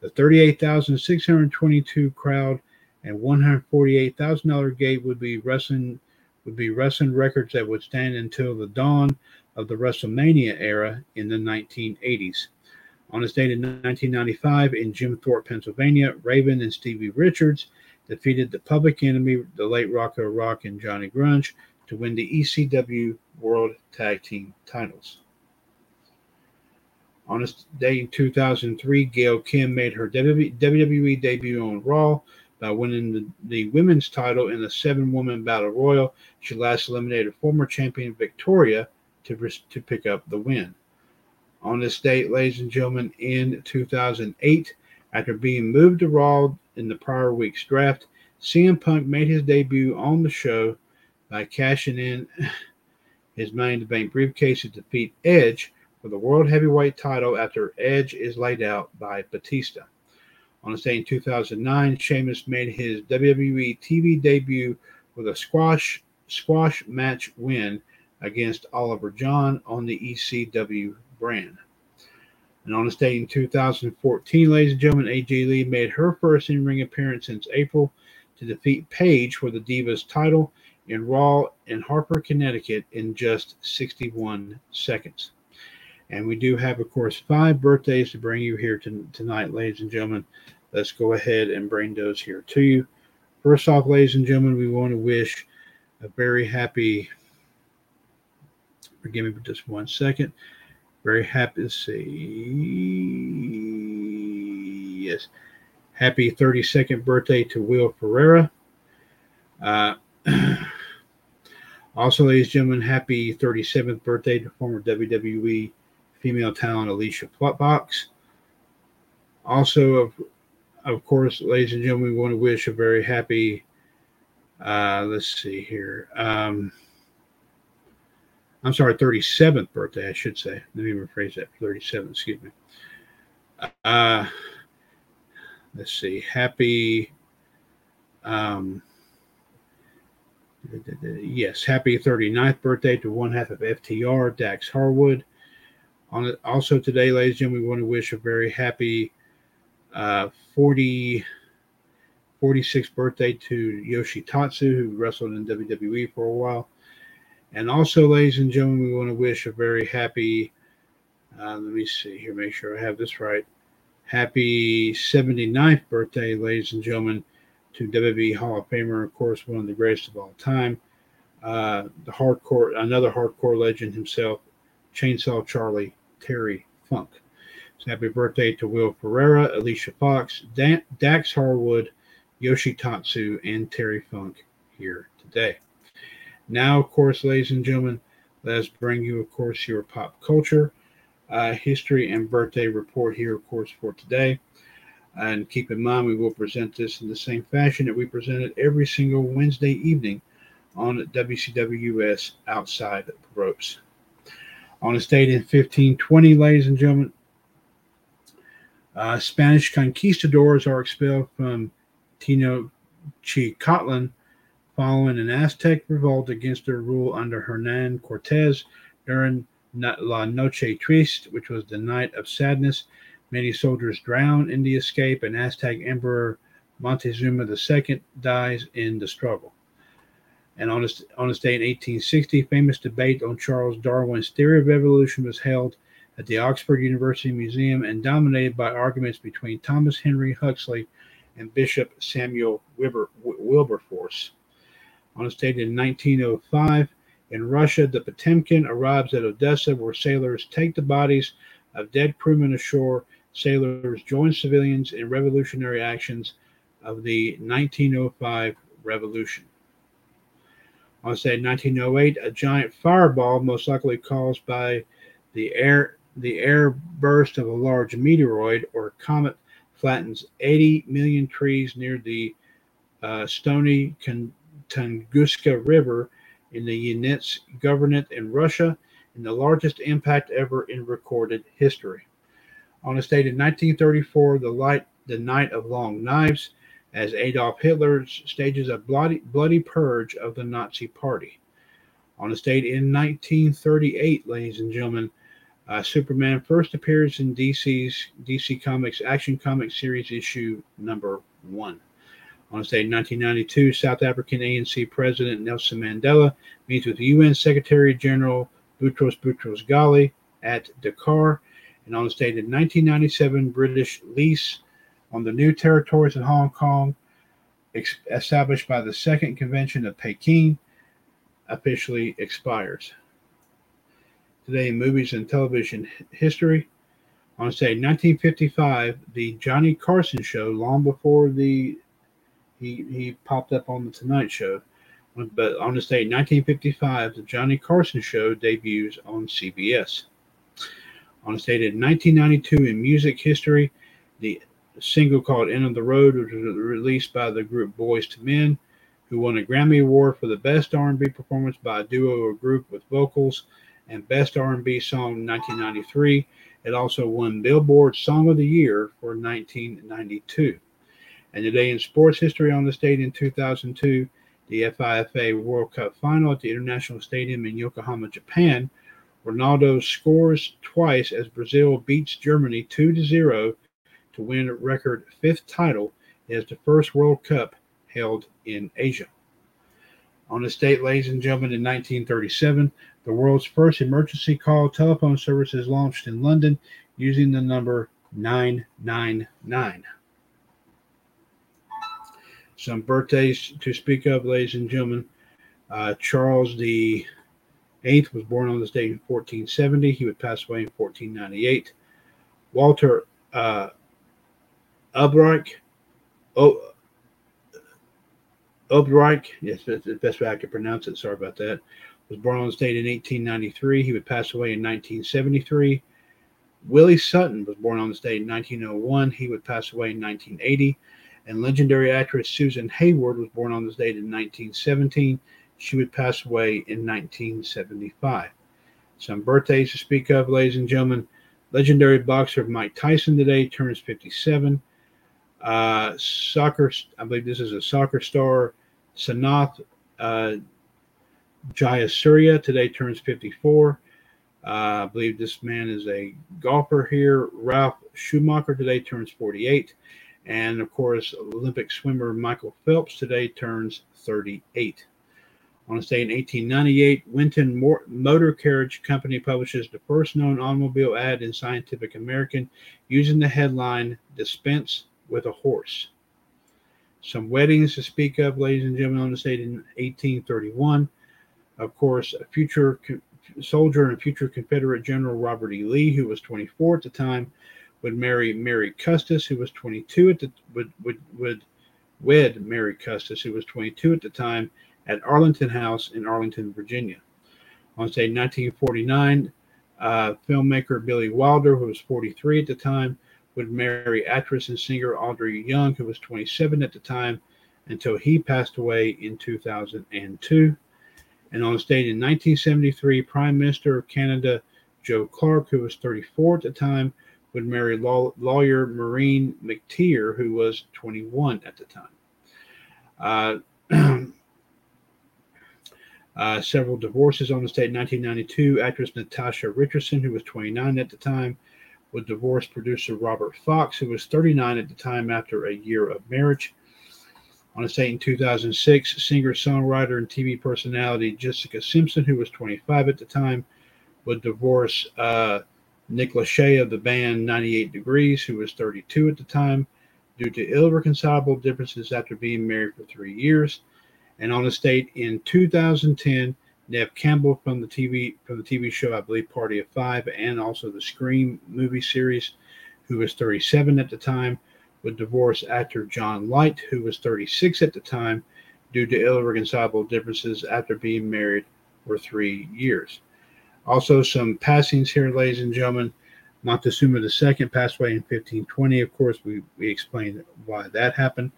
The 38,622 crowd and $148,000 gate would be wrestling would be wrestling records that would stand until the dawn of the WrestleMania era in the 1980s. On this date in 1995 in Jim Thorpe, Pennsylvania, Raven and Stevie Richards defeated the public enemy, the late Rocco Rock and Johnny Grunge, to win the ECW World Tag Team titles. On this day in 2003, Gail Kim made her WWE debut on Raw by winning the, the women's title in a seven woman battle royal. She last eliminated former champion Victoria to, to pick up the win. On this date, ladies and gentlemen, in 2008, after being moved to Raw in the prior week's draft, CM Punk made his debut on the show by cashing in his Money in the Bank briefcase to defeat Edge for the World Heavyweight title after Edge is laid out by Batista. On the day in 2009, Sheamus made his WWE TV debut with a squash squash match win against Oliver John on the ECW brand. And on this day in 2014, ladies and gentlemen, AJ Lee made her first in ring appearance since April to defeat Paige for the Divas title in Raw in Hartford, Connecticut in just 61 seconds. And we do have, of course, five birthdays to bring you here to, tonight, ladies and gentlemen. Let's go ahead and bring those here to you. First off, ladies and gentlemen, we want to wish a very happy, forgive me for just one second, very happy to see, yes, happy 32nd birthday to Will Ferreira. Uh, also, ladies and gentlemen, happy 37th birthday to former WWE female talent Alicia Fox. Also, of, of course, ladies and gentlemen, we want to wish a very happy, uh, let's see here. Um, I'm sorry, 37th birthday, I should say. Let me rephrase that. 37th, excuse me. Uh, let's see. Happy, um, yes, happy 39th birthday to one half of FTR, Dax Harwood. On also today, ladies and gentlemen, we want to wish a very happy uh, 40, 46th birthday to Yoshitatsu, who wrestled in WWE for a while. And also, ladies and gentlemen, we want to wish a very happy, uh, let me see here, make sure I have this right. Happy 79th birthday, ladies and gentlemen, to WWE Hall of Famer, of course, one of the greatest of all time. Uh, the hardcore, another hardcore legend himself, Chainsaw Charlie Terry Funk. So happy birthday to Will Ferreira, Alicia Fox, Dan- Dax Harwood, Yoshitatsu, and Terry Funk here today. Now, of course, ladies and gentlemen, let's bring you, of course, your pop culture uh, history and birthday report here, of course, for today. And keep in mind, we will present this in the same fashion that we present it every single Wednesday evening on WCWS Outside the Ropes. On a date in 1520, ladies and gentlemen, uh, Spanish conquistadors are expelled from Tenochtitlan following an Aztec revolt against their rule under Hernan Cortez during La Noche Triste, which was the night of sadness. Many soldiers drown in the escape, and Aztec Emperor Montezuma II dies in the struggle. And on this, on this day in 1860, famous debate on Charles Darwin's theory of evolution was held at the Oxford University Museum and dominated by arguments between Thomas Henry Huxley and Bishop Samuel Wilberforce. On this date in 1905, in Russia, the Potemkin arrives at Odessa, where sailors take the bodies of dead crewmen ashore. Sailors join civilians in revolutionary actions of the 1905 revolution. On say 1908, a giant fireball, most likely caused by the air the air burst of a large meteoroid or comet, flattens 80 million trees near the uh, stony Tunguska River in the Yenets Governorate in Russia, in the largest impact ever in recorded history. On a date in 1934, the light, the Night of Long Knives, as Adolf Hitler stages a bloody, bloody purge of the Nazi Party. On the date in 1938, ladies and gentlemen, uh, Superman first appears in DC's DC Comics Action Comics series issue number one. On this day in 1992, South African ANC President Nelson Mandela meets with UN Secretary General Boutros Boutros Ghali at Dakar. And on this date in 1997, British lease on the new territories in Hong Kong, ex- established by the Second Convention of Peking, officially expires. Today movies and television history, on say 1955, the Johnny Carson show, long before the he he popped up on the Tonight Show. But on this date, 1955, the Johnny Carson Show debuts on CBS. On this date in 1992, in music history, the single called "End of the Road" which was released by the group Boyz II Men, who won a Grammy Award for the best R&B performance by a duo or group with vocals and best R&B song in 1993. It also won Billboard Song of the Year for 1992. And today in sports history on this date in 2002, the FIFA World Cup final at the International Stadium in Yokohama, Japan. Ronaldo scores twice as Brazil beats Germany 2 to 0 to win a record fifth title as the first World Cup held in Asia. On this date, ladies and gentlemen, in 1937, the world's first emergency call telephone service is launched in London using the number 999. Some birthdays to speak of, ladies and gentlemen. Uh, Charles the Eighth was born on this date in 1470. He would pass away in 1498. Walter uh, Ulbricht, oh, yes, that's the best way I could pronounce it. Sorry about that. Was born on this date in 1893. He would pass away in 1973. Willie Sutton was born on this date in 1901. He would pass away in 1980 and legendary actress Susan Hayward was born on this date in 1917. She would pass away in 1975. Some birthdays to speak of, ladies and gentlemen. Legendary boxer Mike Tyson today turns 57. Uh, soccer, I believe this is a soccer star, Sanath uh, Jayasuriya today turns 54. Uh, I believe this man is a golfer here. Ralph Schumacher today turns 48. And of course, Olympic swimmer Michael Phelps today turns 38. On this day in 1898, Winton Motor Carriage Company publishes the first known automobile ad in Scientific American using the headline Dispense with a Horse. Some weddings to speak of, ladies and gentlemen, on this date in 1831. Of course, a future soldier and future Confederate General Robert E. Lee, who was 24 at the time, would marry Mary Custis, who was 22 at the would would would wed Mary Custis, who was 22 at the time, at Arlington House in Arlington, Virginia. On say 1949, uh, filmmaker Billy Wilder, who was 43 at the time, would marry actress and singer Audrey Young, who was 27 at the time, until he passed away in 2002. And on date in 1973, Prime Minister of Canada Joe Clark, who was 34 at the time, would marry law- lawyer Maureen McTeer, who was 21 at the time. Uh, uh, several divorces on this date in 1992. Actress Natasha Richardson, who was 29 at the time, would divorce producer Robert Fox, who was 39 at the time after a year of marriage. On this date in 2006, singer, songwriter, and TV personality Jessica Simpson, who was 25 at the time, would divorce uh, Nick Lachey of the band 98 Degrees, who was 32 at the time, due to irreconcilable differences after being married for three years. And on this date in 2010, Neve Campbell from the TV from the TV show, I believe, Party of Five, and also the Scream movie series, who was 37 at the time, would divorce actor John Light, who was 36 at the time, due to irreconcilable differences after being married for three years. Also, some passings here, ladies and gentlemen. Montezuma II passed away in 1520. Of course, we, we explained why that happened.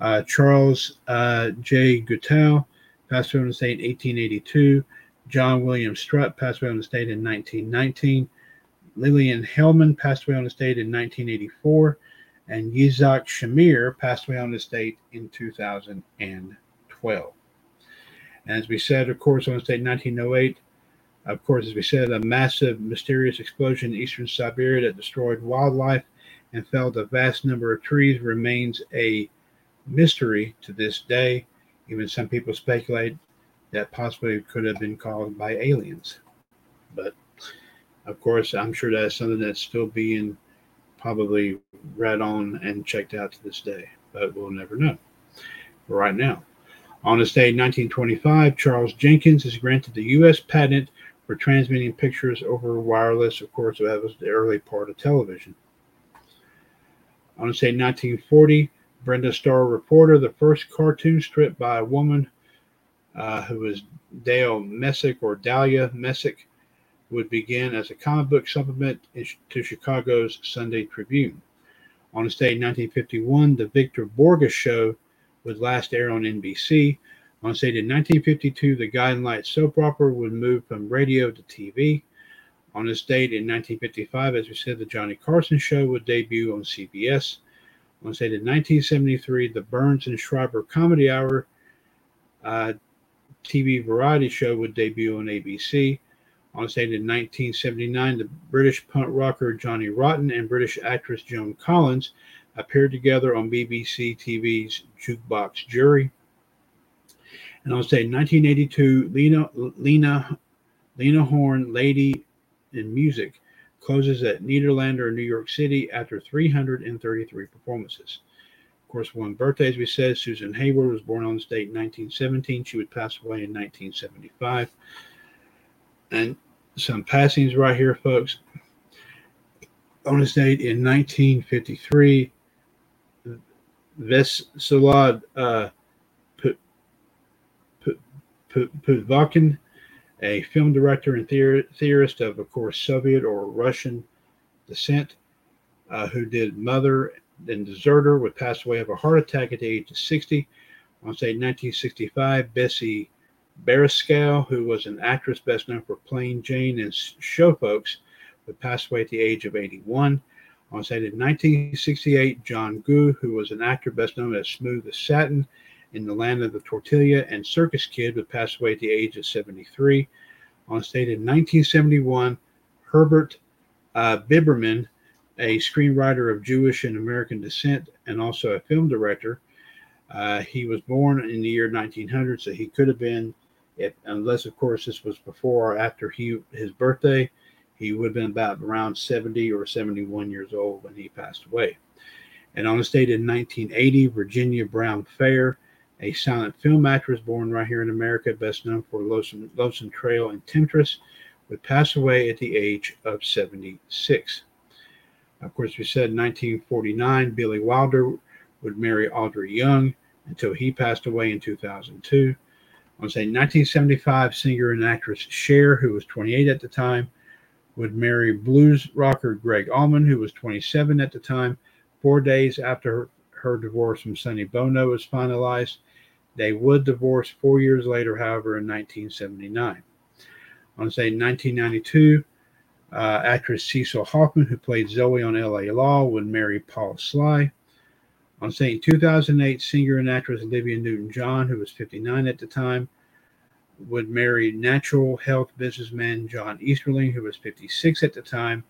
Uh, Charles uh, J. Guiteau passed away on the state in 1882. John William Strutt passed away on the state in 1919. Lillian Hellman passed away on the state in 1984. And Yitzhak Shamir passed away on the state in 2012. And as we said, of course, on the state in 1908, of course, as we said, a massive, mysterious explosion in eastern Siberia that destroyed wildlife and felled a vast number of trees remains a mystery to this day. Even some people speculate that possibly could have been caused by aliens. But of course, I'm sure that's something that's still being probably read on and checked out to this day, but we'll never know. right now, on this day, 1925, Charles Jenkins is granted the U.S. patent for transmitting pictures over wireless. Of course, that was the early part of television. Want to say 1940, Brenda Starr Reporter, the first cartoon strip by a woman uh, who was Dale Messick or Dahlia Messick, would begin as a comic book supplement to Chicago's Sunday Tribune. On this day in 1951, the Victor Borge Show would last air on NBC. On stage in 1952, the Guiding Light soap opera would move from radio to TV. On this date in 1955, as we said, the Johnny Carson Show would debut on CBS. On this date in 1973, the Burns and Schreiber Comedy Hour uh, TV variety show would debut on ABC. On this date in 1979, the British punk rocker Johnny Rotten and British actress Joan Collins appeared together on BBC TV's Jukebox Jury. And I'll say 1982, Lena, Lena, Lena Horne, Lady in Music, closes at Nederlander in New York City after 333 performances. Of course, one birthday, as we said, Susan Hayward was born on this date in 1917. She would pass away in 1975. And some passings right here, folks. On this date in 1953, Vyacheslav uh, Pudovkin, a film director and theorist of, of course, Soviet or Russian descent, uh, who did Mother and Deserter, would pass away of a heart attack at the age of 60. On say 1965, Bessie Barriscale, who was an actress best known for playing Jane in Show Folks, would pass away at the age of 81. On say in 1968, John Gu, who was an actor best known as Smooth as Satin in The Land of the Tortilla and Circus Kid, would pass away at the age of 73. On the state in 1971, Herbert uh, Biberman, a screenwriter of Jewish and American descent and also a film director, uh, he was born in the year 1900, so he could have been, if, unless of course this was before or after he his birthday, he would have been about around 70 or 71 years old when he passed away. And on this date in 1980, Virginia Brown Faire, a silent film actress born right here in America, best known for Lonesome, Lonesome Trail and Temptress, would pass away at the age of 76. Of course, we said in 1949, Billy Wilder would marry Audrey Young until he passed away in 2002. I On say 1975, singer and actress Cher, who was 28 at the time, would marry blues rocker Gregg Allman, who was 27 at the time. Four days after her, her divorce from Sonny Bono was finalized, they would divorce four years later, however, in 1979. On say 1992, uh, actress Cecil Hoffman, who played Zoe on LA Law, would marry Paul Sly. On say 2008, singer and actress Olivia Newton John, who was 59 at the time, would marry natural health businessman John Easterling, who was 56 at the time,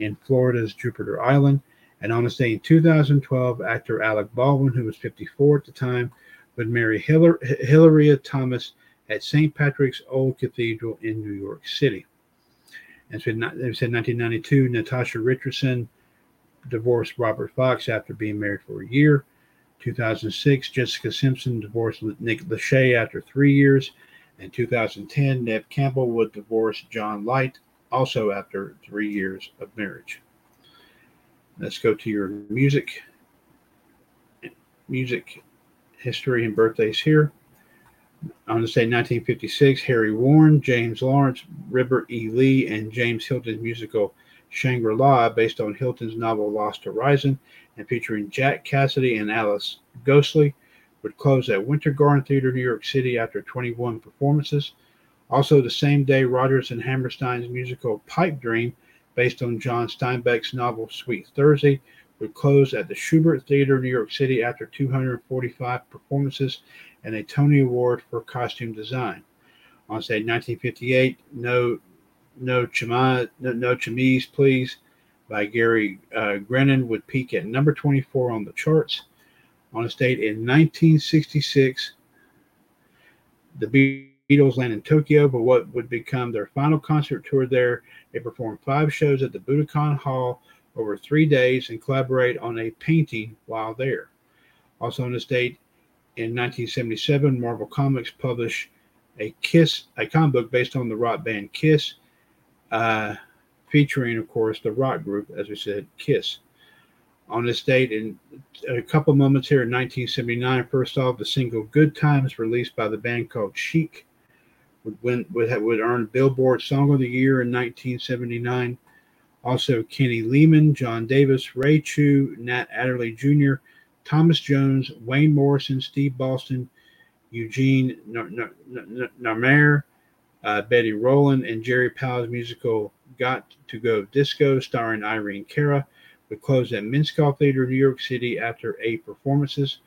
in Florida's Jupiter Island. And on this day in 2012, actor Alec Baldwin, who was 54 at the time, would marry Hilaria Thomas at St. Patrick's Old Cathedral in New York City. And so they said 1992, Natasha Richardson divorced Robert Fox after being married for a year. 2006, Jessica Simpson divorced Nick Lachey after three years. In 2010, Neve Campbell would divorce John Light, also after three years of marriage. Let's go to your music, music history and birthdays here. I'm going to 1956, Harry Warren, James Lawrence, Robert E. Lee, and James Hilton's musical Shangri La, based on Hilton's novel Lost Horizon, and featuring Jack Cassidy and Alice Ghostley would close at Winter Garden Theater, New York City after 21 performances. Also, the same day, Rodgers and Hammerstein's musical Pipe Dream, based on John Steinbeck's novel Sweet Thursday, would close at the Shubert Theater, in New York City after 245 performances and a Tony Award for costume design. On say 1958, No No Chemise, no, no Chemise Please by Gary uh, Grennan would peak at number 24 on the charts on a date in 1966. The Beatles landed in Tokyo for what would become their final concert tour there. They performed five shows at the Budokan Hall over three days and collaborate on a painting while there. Also on this date in 1977, Marvel Comics published a Kiss, a comic book based on the rock band Kiss, uh, featuring, of course, the rock group, as we said, Kiss on this date in a couple moments here in 1979. First off, the single "Good Times" released by the band called Chic would win would have, would earn Billboard Song of the Year in 1979. Also, Kenny Lehman, John Davis, Ray Chew, Nat Adderley Jr., Thomas Jones, Wayne Morrison, Steve Boston, Eugene Narmer, uh, Betty Rowland, and Jerry Powell's musical "Got to Go Disco," starring Irene Cara would close at Minskoff Theater, New York City after eight performances.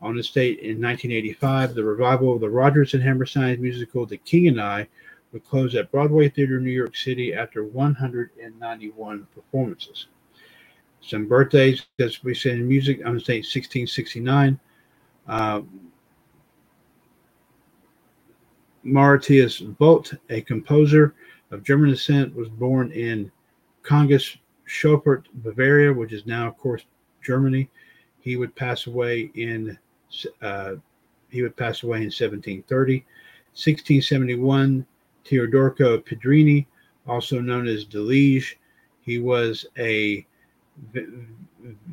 On this date in 1985, the revival of the Rodgers and Hammerstein musical The King and I would close at Broadway Theater, New York City after 191 performances. Some birthdays, as we said in music, on this date 1669, uh, Matthias Volt, a composer of German descent, was born in Kongens, Schopert, Bavaria, which is now, of course, Germany. He would pass away in uh, he would pass away in 1730. 1671, Teodorico Pedrini, also known as Delige, he was a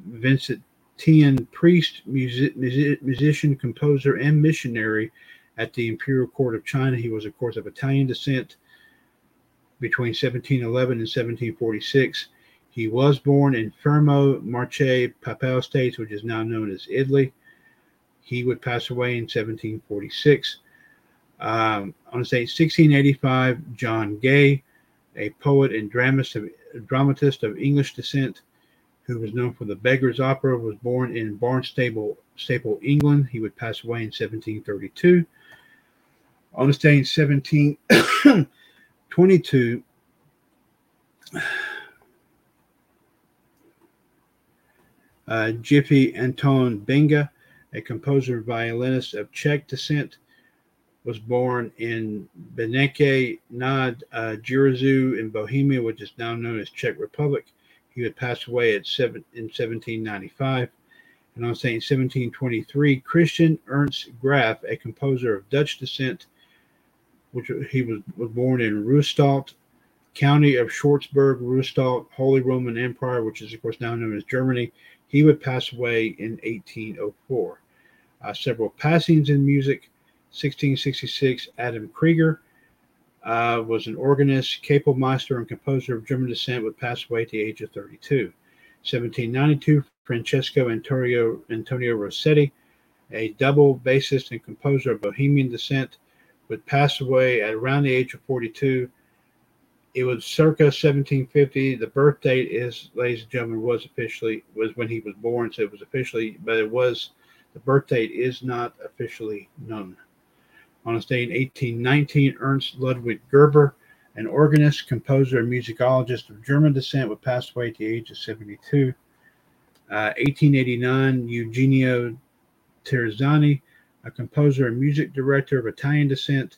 Vincentian priest, music, musician, composer, and missionary at the Imperial Court of China. He was, of course, of Italian descent between 1711 and 1746. He was born in Fermo, Marche, Papal States, which is now known as Italy. He would pass away in 1746. Um, on this date, 1685, John Gay, a poet and dramatist of, dramatist of English descent, who was known for the Beggar's Opera, was born in Barnstaple, Staple, England. He would pass away in 1732. On this day in 1722, uh, Jiffy Anton Benga, a composer and violinist of Czech descent, was born in Beneke nad uh, Jiřeřů in Bohemia, which is now known as Czech Republic. He would pass away at seven, in 1795. And on saying 1723, Christian Ernst Graf, a composer of Dutch descent, which he was, was born in Rustalt, county of Schwarzburg, Rustalt, Holy Roman Empire, which is of course now known as Germany. He would pass away in 1804. Uh, several passings in music. 1666, Adam Krieger uh, was an organist, Kapellmeister, and composer of German descent, would pass away at the age of 32. 1792, Francesco Antonio, Antonio Rossetti, a double bassist and composer of Bohemian descent, would pass away at around the age of 42. It was circa 1750. The birth date is, ladies and gentlemen, was officially was when he was born, so it was officially, but it was the birth date is not officially known. On his day in 1819, Ernst Ludwig Gerber, an organist, composer, and musicologist of German descent, would pass away at the age of 72. Uh, 1889, Eugenio Terziani, a composer and music director of Italian descent,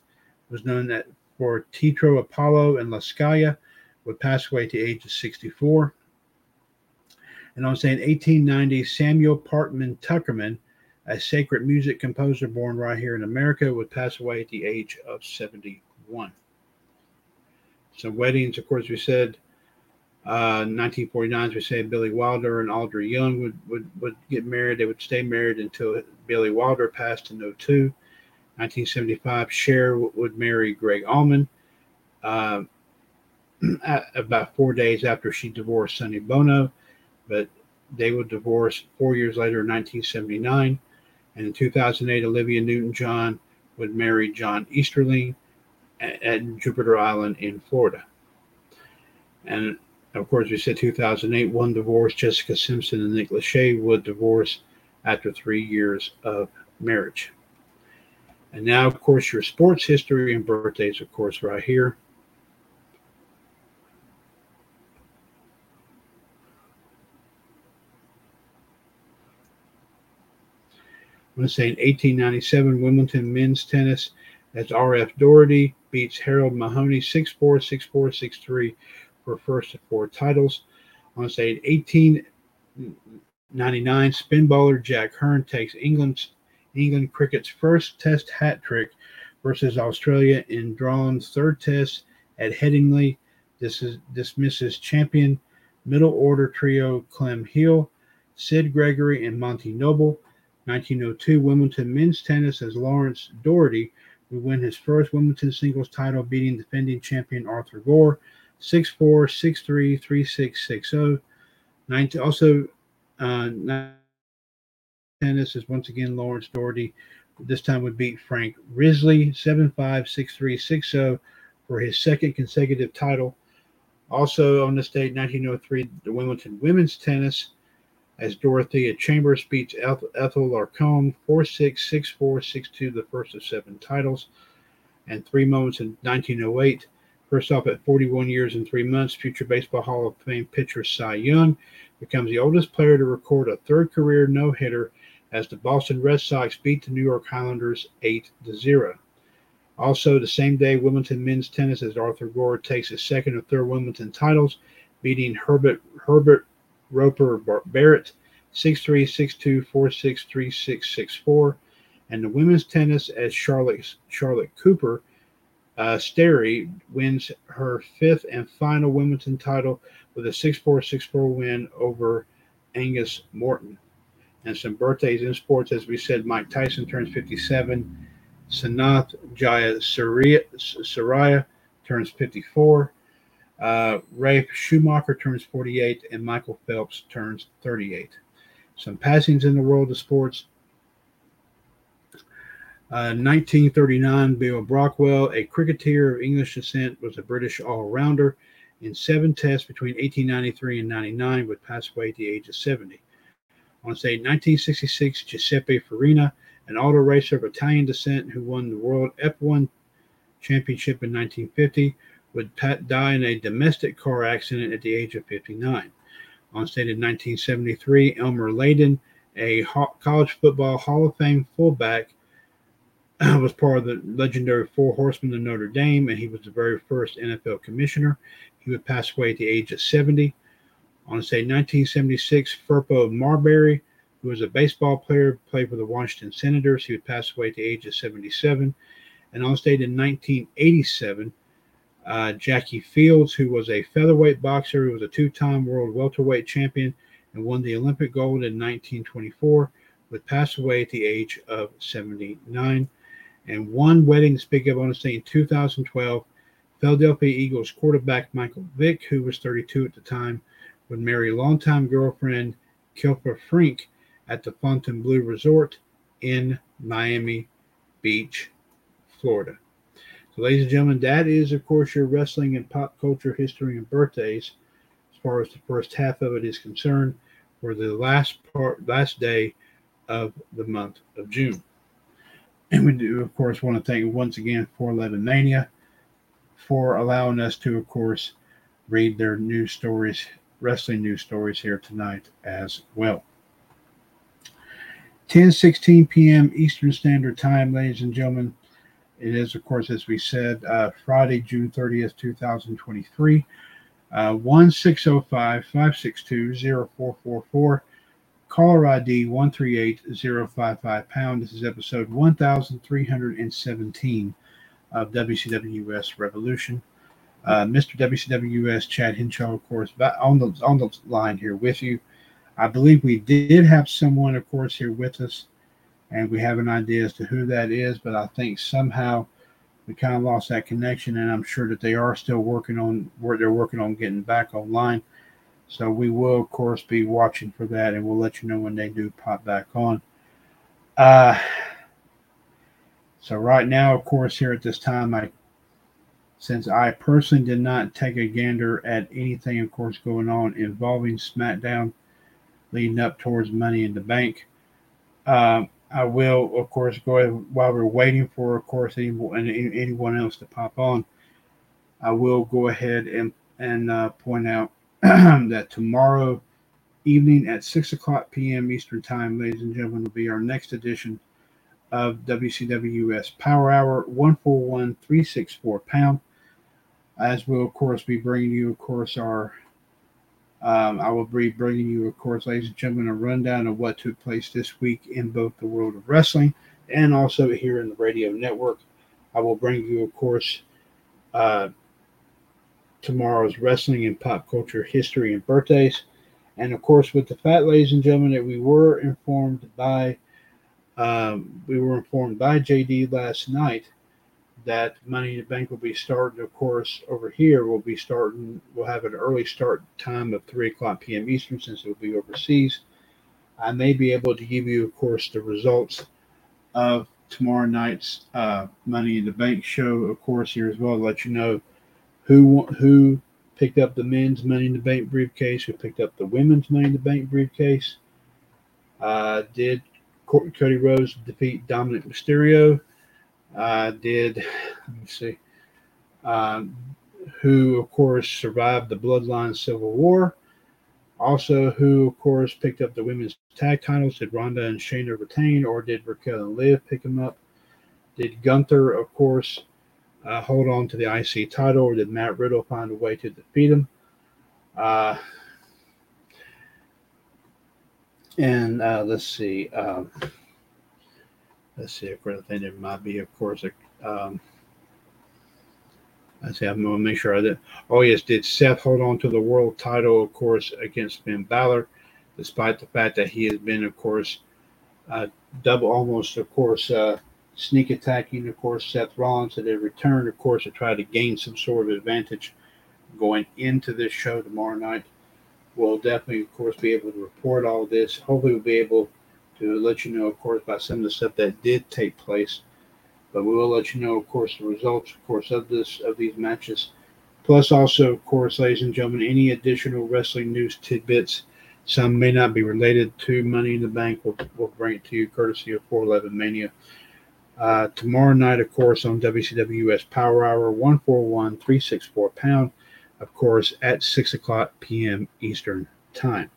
was known for Teatro Apollo and La Scala, would pass away at the age of 64. And on saying 1890, Samuel Parkman Tuckerman, a sacred music composer born right here in America, would pass away at the age of 71. So weddings, of course, we said uh, 1949, as we said, Billy Wilder and Audrey Young would, would, would get married. They would stay married until Billy Wilder passed in 02. 1975, Cher would marry Gregg Allman. Uh, about four days after she divorced Sonny Bono, but they would divorce four years later in 1979. And in 2008, Olivia Newton John would marry John Easterling at, at Jupiter Island in Florida. And of course, we said 2008, one divorce. Jessica Simpson and Nick Lachey would divorce after three years of marriage. And now, of course, your sports history and birthdays, of course, right here. I'm going to say in 1897, Wimbledon men's tennis, that's R.F. Doherty beats Harold Mahoney 6 4, 6 4, 6 3 for first four titles. I'm going to say in 1899, spin spinballer Jack Hearne takes England's England cricket's first test hat trick versus Australia in Drawn's third test at Headingley. This is dismisses champion middle order trio Clem Hill, Sid Gregory, and Monty Noble. 1902 Wimbledon men's tennis as Lawrence Doherty would win his first Wimbledon singles title, beating defending champion Arthur Gore 6 4, 6 3, 3 6, 6 0. Also, uh, tennis is once again Lawrence Doherty. This time would beat Frank Riseley 7 5, 6 3, 6 0 for his second consecutive title. Also on this date, 1903, the Wimbledon women's tennis as Dorothea Chambers beats Ethel Larcombe 4 6, 6 4, 6 2, the first of seven titles. And three moments in 1908. First off, at 41 years and three months, future Baseball Hall of Fame pitcher Cy Young becomes the oldest player to record a third career no hitter as the Boston Red Sox beat the New York Highlanders 8 0. Also, the same day, Wimbledon men's tennis as Arthur Gore takes his second or third Wimbledon titles, beating Herbert Herbert Roper Barrett 6'3, 6'2, 4'6, 3'6, 6'4. And the women's tennis as Charlotte Charlotte Cooper uh, Sterry wins her fifth and final Wimbledon title with a 6'4, 6'4 win over Agnes Morton. And some birthdays in sports, as we said, Mike Tyson turns 57. Sanath Jayasuriya turns 54. Uh, Ralf Schumacher turns 48, and Michael Phelps turns 38. Some passings in the world of sports. Uh, 1939, Bill Brockwell, a cricketer of English descent, was a British all rounder in seven tests between 1893 and 99, would pass away at the age of 70. On say 1966, Giuseppe Farina, an auto racer of Italian descent who won the World F1 Championship in 1950, would die in a domestic car accident at the age of 59. On state in 1973, Elmer Layden, a college football Hall of Fame fullback, was part of the legendary Four Horsemen of Notre Dame, and he was the very first NFL commissioner. He would pass away at the age of 70. On say 1976, Firpo Marberry, who was a baseball player, played for the Washington Senators. He would pass away at the age of 77. And on state in 1987, uh, Jackie Fields, who was a featherweight boxer, who was a two-time world welterweight champion and won the Olympic gold in 1924, would pass away at the age of 79 and one wedding to speak of on the scene in 2012. Philadelphia Eagles quarterback Michael Vick, who was 32 at the time, would marry longtime girlfriend Kijafa Frink at the Fontainebleau Resort in Miami Beach, Florida. So, ladies and gentlemen, that is, of course, your wrestling and pop culture history and birthdays, as far as the first half of it is concerned, for the last part, last day of the month of June. And we do, of course, want to thank once again for 11 Mania for allowing us to, of course, read their news stories, wrestling news stories here tonight as well. 10:16 p.m. Eastern Standard Time, ladies and gentlemen. It is, of course, as we said, uh, Friday, June 30th, 2023. Uh, 1605 562 0444 Caller ID 138055 pound. This is episode 1317 of WCWS Revolution. Uh, Mr. WCWS Chad Hinshaw, of course, on the on the line here with you. I believe we did have someone, of course, here with us, and we have an idea as to who that is. But I think somehow we kind of lost that connection, and I'm sure that they are still working on where they're working on getting back online. So we will, of course, be watching for that, and we'll let you know when they do pop back on. Uh, so right now, of course, here at this time, I since I personally did not take a gander at anything, of course, going on involving SmackDown leading up towards Money in the Bank. Um, I will, of course, go ahead while we're waiting for, of course, anyone, anyone else to pop on. I will go ahead and and uh, point out that tomorrow evening at 6 o'clock p.m. Eastern Time, ladies and gentlemen, will be our next edition of WCWS Power Hour 141364 pound. As we'll, of course, be bringing you, of course, our. Um, I will be bringing you, of course, ladies and gentlemen, a rundown of what took place this week in both the world of wrestling and also here in the radio network. I will bring you, of course, uh, tomorrow's wrestling and pop culture history and birthdays. And of course, with the fact, ladies and gentlemen, that we were informed by um, we were informed by JD last night that Money in the Bank will be starting. Of course, over here We'll be starting. We'll have an early start time of three o'clock p.m. Eastern since it will be overseas. I may be able to give you, of course, the results of tomorrow night's uh, Money in the Bank show, of course, here as well to let you know who who picked up the men's Money in the Bank briefcase, who picked up the women's Money in the Bank briefcase. Uh, did Cody Rhodes defeat Dominik Mysterio? Uh, did let me see, um, who of course survived the Bloodline Civil War? Also, who of course picked up the women's tag titles? Did Ronda and Shayna retain, or did Raquel and Liv pick them up? Did Gunther, of course, uh, hold on to the IC title, or did Matt Riddle find a way to defeat him? Uh, and uh, let's see. Um, let's see. Of course, I think there might be, of course, a. Um, let's see. I'm to make sure I did. Oh yes, did Seth hold on to the world title, of course, against Finn Balor, despite the fact that he has been, of course, uh, double, almost, of course, uh, sneak attacking, of course, Seth Rollins that had returned, of course, to try to gain some sort of advantage going into this show tomorrow night. We'll definitely, of course, be able to report all this. Hopefully, we'll be able to let you know, of course, about some of the stuff that did take place But we will let you know, of course, the results, of course, of this of these matches. Plus, also, of course, ladies and gentlemen, any additional wrestling news tidbits, some may not be related to Money in the Bank, we'll, we'll bring it to you courtesy of 411 Mania. Uh, tomorrow night, of course, on WCWS Power Hour, 141 364 pound, of course, at 6 o'clock p.m. Eastern Time.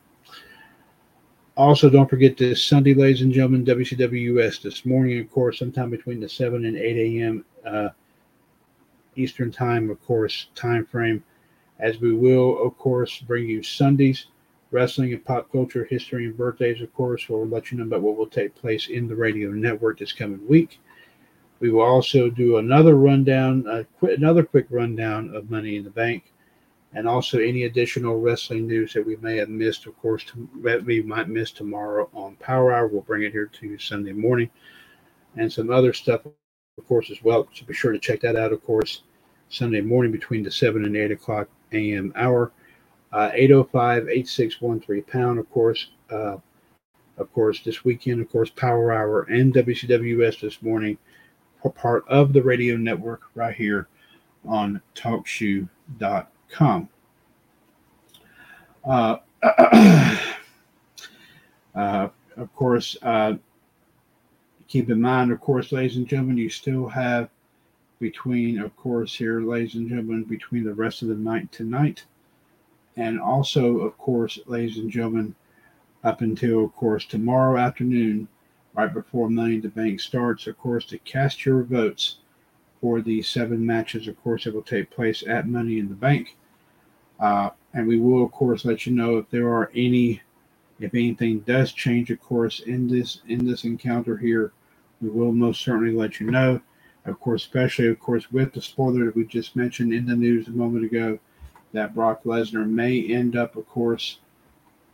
Also, don't forget this Sunday, ladies and gentlemen, WCWS this morning, of course, sometime between the 7 and 8 a.m. Uh, Eastern Time, of course, time frame, as we will, of course, bring you Sundays, wrestling and pop culture, history and birthdays, of course. We'll let you know about what will take place in the radio network this coming week. We will also do another rundown, uh, qu- another quick rundown of Money in the Bank, and also any additional wrestling news that we may have missed, of course, that we might miss tomorrow on Power Hour. We'll bring it here to you Sunday morning, and some other stuff, of course, as well. So be sure to check that out, of course, Sunday morning between the 7 and 8 o'clock a.m. hour. Uh, 805 8613 pound, of course. Uh, of course, this weekend, of course, Power Hour and WCWS this morning are part of the radio network right here on TalkShoe.com. Uh, uh, of course, uh, keep in mind, of course, ladies and gentlemen, you still have between, of course, here, ladies and gentlemen, between the rest of the night tonight, and also, of course, ladies and gentlemen, up until, of course, tomorrow afternoon, right before Money in the Bank starts, of course, to cast your votes for the seven matches, of course, that will take place at Money in the Bank. Uh, and we will, of course, let you know if there are any, if anything does change, of course, in this in this encounter here, we will most certainly let you know. Of course, especially, of course, with the spoiler that we just mentioned in the news a moment ago, that Brock Lesnar may end up, of course,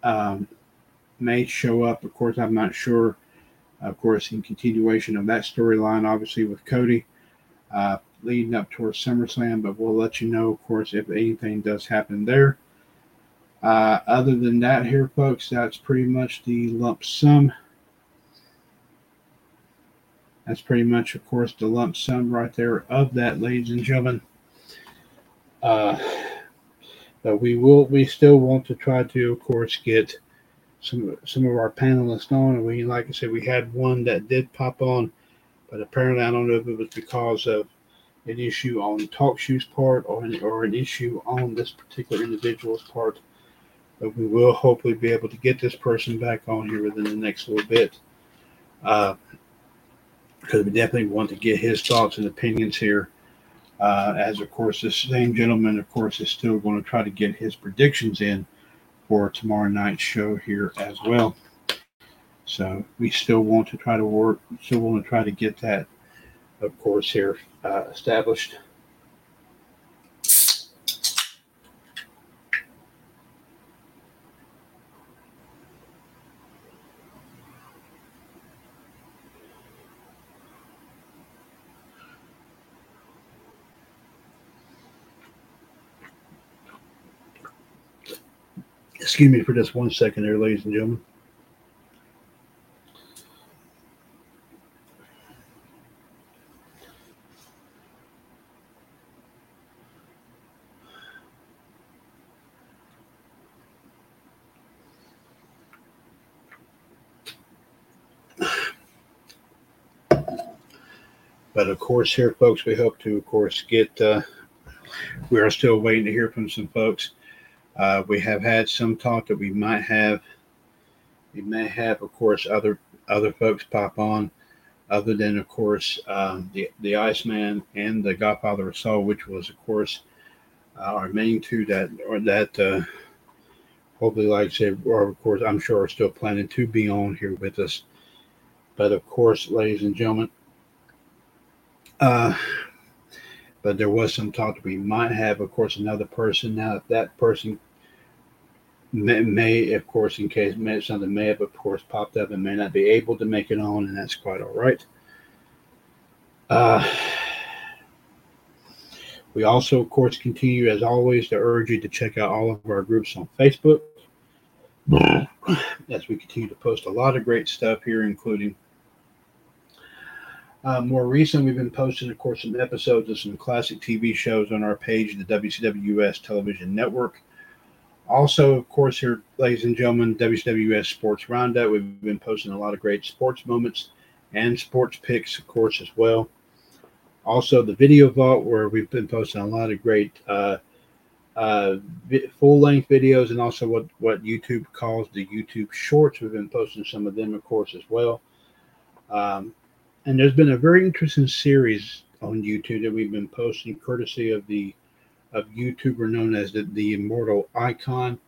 um, may show up. Of course, I'm not sure. Of course, in continuation of that storyline, obviously with Cody, uh, leading up towards SummerSlam, but we'll let you know, of course, if anything does happen there. Uh, other than that, here, folks, that's pretty much the lump sum. That's pretty much, of course, the lump sum right there of that, ladies and gentlemen. Uh, but we will, we still want to try to, of course, get some some of our panelists on. And we, like I said, we had one that did pop on, but apparently I don't know if it was because of an issue on TalkShoe's part or an, or an issue on this particular individual's part. But we will hopefully be able to get this person back on here within the next little bit. Uh, because we definitely want to get his thoughts and opinions here. Uh, as of course, this same gentleman, of course, is still going to try to get his predictions in for tomorrow night's show here as well. So we still want to try to work, still want to try to get that, of course, here uh, established. Excuse me for just one second there, ladies and gentlemen. Course, here, folks, we hope to, of course, get. Uh, we are still waiting to hear from some folks. Uh, we have had some talk that we might have, we may have, of course, other other folks pop on, other than, of course, um, the the Iceman and the Godfather of Soul, which was, of course, uh, our main two that or that uh, hopefully, like I said, or of course, I'm sure are still planning to be on here with us. But of course, ladies and gentlemen, uh, but there was some talk that we might have, of course, another person. Now, if that person may, may of course, in case may, something may have, of course, popped up and may not be able to make it on, and that's quite all right. Uh, we also, of course, continue, as always, to urge you to check out all of our groups on Facebook. As we continue to post a lot of great stuff here, including Uh, more recent, we've been posting, of course, some episodes of some classic TV shows on our page, the WCWS Television Network. Also, of course, here, ladies and gentlemen, WCWS Sports Roundup. We've been posting a lot of great sports moments and sports picks, of course, as well. Also, the Video Vault, where we've been posting a lot of great uh, uh, full length videos and also what, what YouTube calls the YouTube Shorts. We've been posting some of them, of course, as well. Um, and there's been a very interesting series on YouTube that we've been posting, courtesy of the of YouTuber known as the, the Immortal Icon,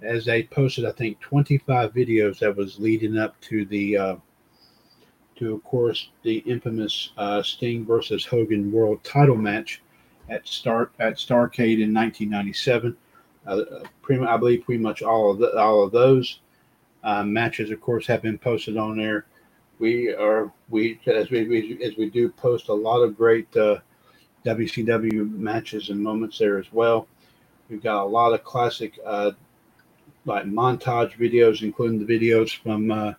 as they posted, I think, 25 videos that was leading up to the uh, to, of course, the infamous uh, Sting versus Hogan World Title match at Start at Starcade in 1997. Uh, pretty, I believe pretty much all of the, all of those uh, matches, of course, have been posted on there. We are we as we, we as we do post a lot of great uh, WCW matches and moments there as well. We've got a lot of classic uh, like montage videos, including the videos from uh,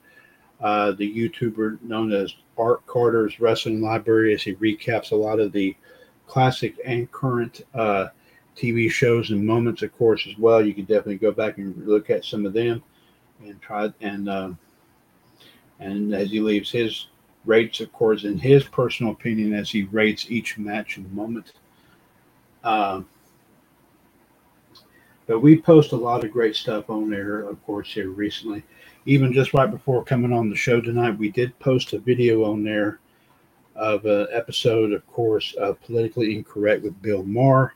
uh, the YouTuber known as Art Carter's Wrestling Library, as he recaps a lot of the classic and current uh, TV shows and moments, of course, as well. You can definitely go back and look at some of them and try and uh, and as he leaves his rates, of course, in his personal opinion, as he rates each match and moment. Um, but we post a lot of great stuff on there, of course, here recently. Even just right before coming on the show tonight, we did post a video on there of an episode, of course, of Politically Incorrect with Bill Maher.